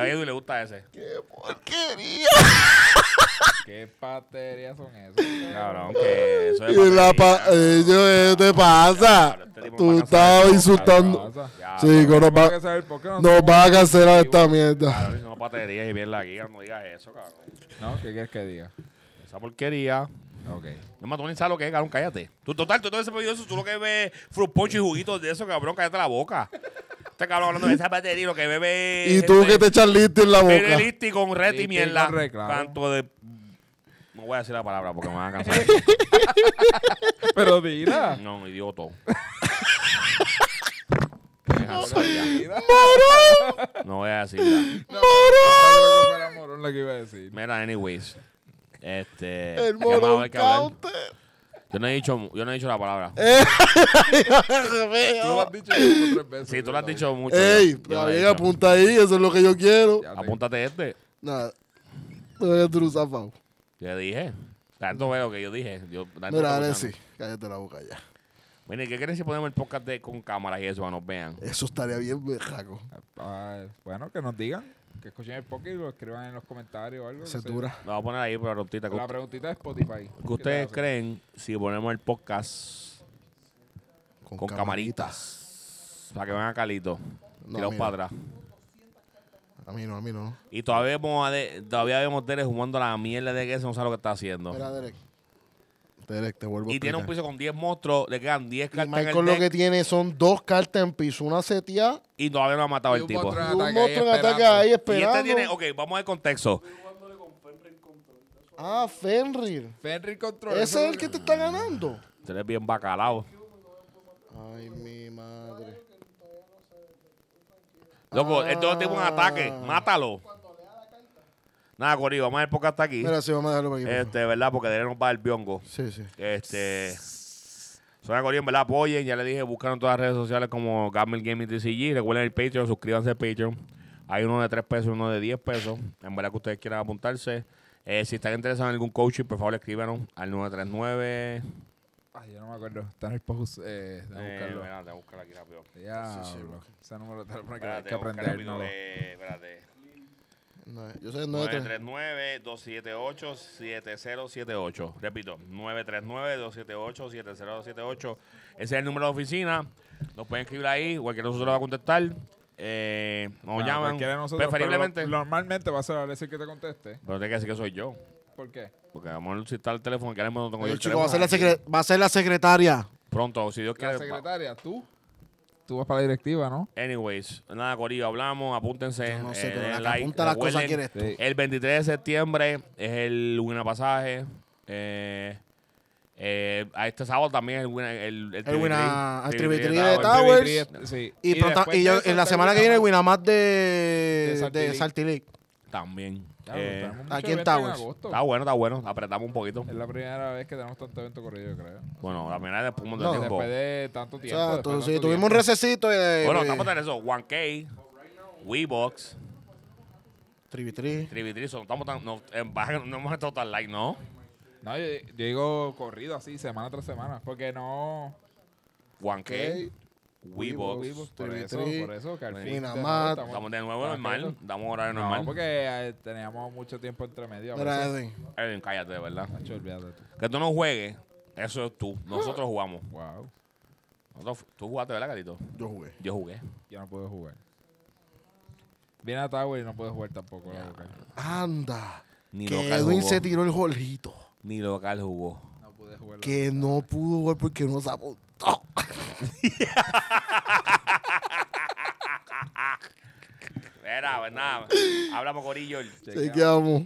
A Edu le gusta ese. ¡Qué porquería! *laughs* ¿Qué paterías son esas? Cabrón, que eso es Y la pa eh, yo, ¿qué te pasa? Este Tú estabas cancelar. insultando. Sí, no nos va a cancelar esta mierda. Claro, no baterías y bien la guía, no digas eso, cabrón. ¿No? ¿Qué quieres que diga? Esa porquería. Ok. No más, tú ni sabes lo que es, cabrón, cállate. Tú, total, tú todo ese pedido, tú lo que ves fruit punch y juguitos de eso, cabrón, cállate la boca. Este cabrón hablando de esa batería, lo que bebe. Y tú que te echas listo en la boca. Benelisti con red y mierda. con red, claro. Canto de. No voy a decir la palabra porque me van a cansar. *laughs* Pero dila. no. Dila. *laughs* No voy a decirla. Que fuera morón lo que iba a decir. Mira, anyways. Este. El ¿qué más va a morón Yo no he dicho, yo no he dicho la palabra. *laughs* Tú lo has dicho como tres veces. Sí, tú lo has dicho mucho. Ey, yo- lo bien, apunta ahí, eso es lo que yo quiero. Ya te- Apúntate este. Nada. A hacer un zafado. Yo dije. Tanto veo que yo dije. Yo, tanto Mira, Alexi, cállate la boca ya. Mire, ¿qué crees si ponemos el podcast de, con cámaras y eso, para que nos vean? Eso estaría bien bejaco. Ah, bueno, que nos digan. Que escuchen el podcast y lo escriban en los comentarios o algo. Se dura. Lo voy a poner ahí, pero rontita. La preguntita de Spotify. ¿Qué ustedes creen si ponemos el podcast con, camaritas? Para que vean a Calito. No, tirados para atrás. A mí no, a mí no. Y todavía vemos a de- todavía vemos Derek jugando la mierda de que ese no sabe lo que está haciendo. Mira, Derek. Derek, te vuelvo a Y tiene un piso con 10 monstruos, le quedan 10 Y cartas en el Michael lo que tiene son dos cartas en piso, una seteada y todavía no ha matado Y el un tipo. monstruo y un ataque ahí monstruo en ataque esperando. ahí Y esperando. este tiene, ok, vamos al contexto. Ah, Fenrir. Fenrir Control. Ese es el que te está ganando. Este es bien bacalao. Ay, mi madre. Loco, el todo tiene un Ah. ataque, mátalo. Nada, Corillo, vamos a ver podcast hasta aquí. Mira, sí, vamos a dejarlo por aquí. Este, ¿verdad? Porque de él nos va el biongo. Sí, sí. Este. Suena Corillo, en verdad, apoyen. Ya le dije, buscaron todas las redes sociales como Gamble Gaming TCG. Recuerden el Patreon, suscríbanse al Patreon. Hay uno de 3 pesos y uno de 10 pesos. En verdad que ustedes quieran apuntarse. Eh, si están interesados en algún coaching, por favor, escríbanos al 939. Ay, yo no me acuerdo. Está en el post. Eh, déjame Eh, buscarlo. espérate, voy a buscarlo aquí rápido. Diablo. Ese número de teléfono que hay que aprender. rápido, eh, espérate. No, yo sé, no, tres. 939-278-7078. Repito, 939-278-7078. Ese es el número de oficina. Nos pueden escribir ahí. Cualquiera de nosotros lo va a contestar. Eh, nos Bueno, llaman. nosotros, preferiblemente. normalmente va a ser Alexis que te conteste. Pero tiene que decir que soy yo. ¿Por qué? Porque vamos a si está el teléfono, que ahora mismo no tengo yo el va a, ser la secre- va a ser la secretaria. Pronto, si Dios La quiere. secretaria, tú. Tú vas para la directiva, ¿no? Anyways, nada, Corillo, hablamos, apúntense. Yo no sé, eh, pero den la que like. apunta las cosas Recuerden, quieres tú. El 23 de septiembre es el Wina Pasaje. Eh, eh, a este sábado también es el Wina. El, el, El Wina- de Tower. Towers. Sí. Y, pronto- yo, en la semana que viene el. Winamap de, De de. Saltilic. También. Eh, aquí en Towers. agosto. está bueno, está bueno. Apretamos un poquito. Es la primera vez que tenemos tanto evento corrido, yo creo. Bueno, la primera después de un No. tiempo. Después de tanto O tiempo. sea, después tú- de sí, tanto tuvimos un tiempo. recesito. Eh, Bueno, estamos en eso. 1K, Webox, Trivitri. Trivitri. Estamos tan, no, en baja, no hemos estado tan like, ¿no? No, yo, yo digo corrido así, semana tras semana. Porque no. 1K, Webox. Vivos, por eso, por eso, que al fin. de Winamap. nuevo estamos- Estamos de nuevo normal. Damos horario No, normal. porque eh, teníamos mucho tiempo entre medio. a Mira. Edwin. Edwin, cállate, de verdad. Nacho, olvídate tú. Que tú no juegues, eso es tú. Nosotros *gasps* jugamos. Wow. Nosotros- tú jugaste, ¿verdad, Carito? Yo jugué. Yo jugué. Yo no puedo jugar. Viene a Tower y no puede jugar tampoco. la boca. Anda. Ni que local Edwin jugó. se tiró el golito. Ni local jugó. No pude jugar. Que no pudo jugar porque no se apuntó. Era, pues nada. Hablamos, Corillo. Se quedamos.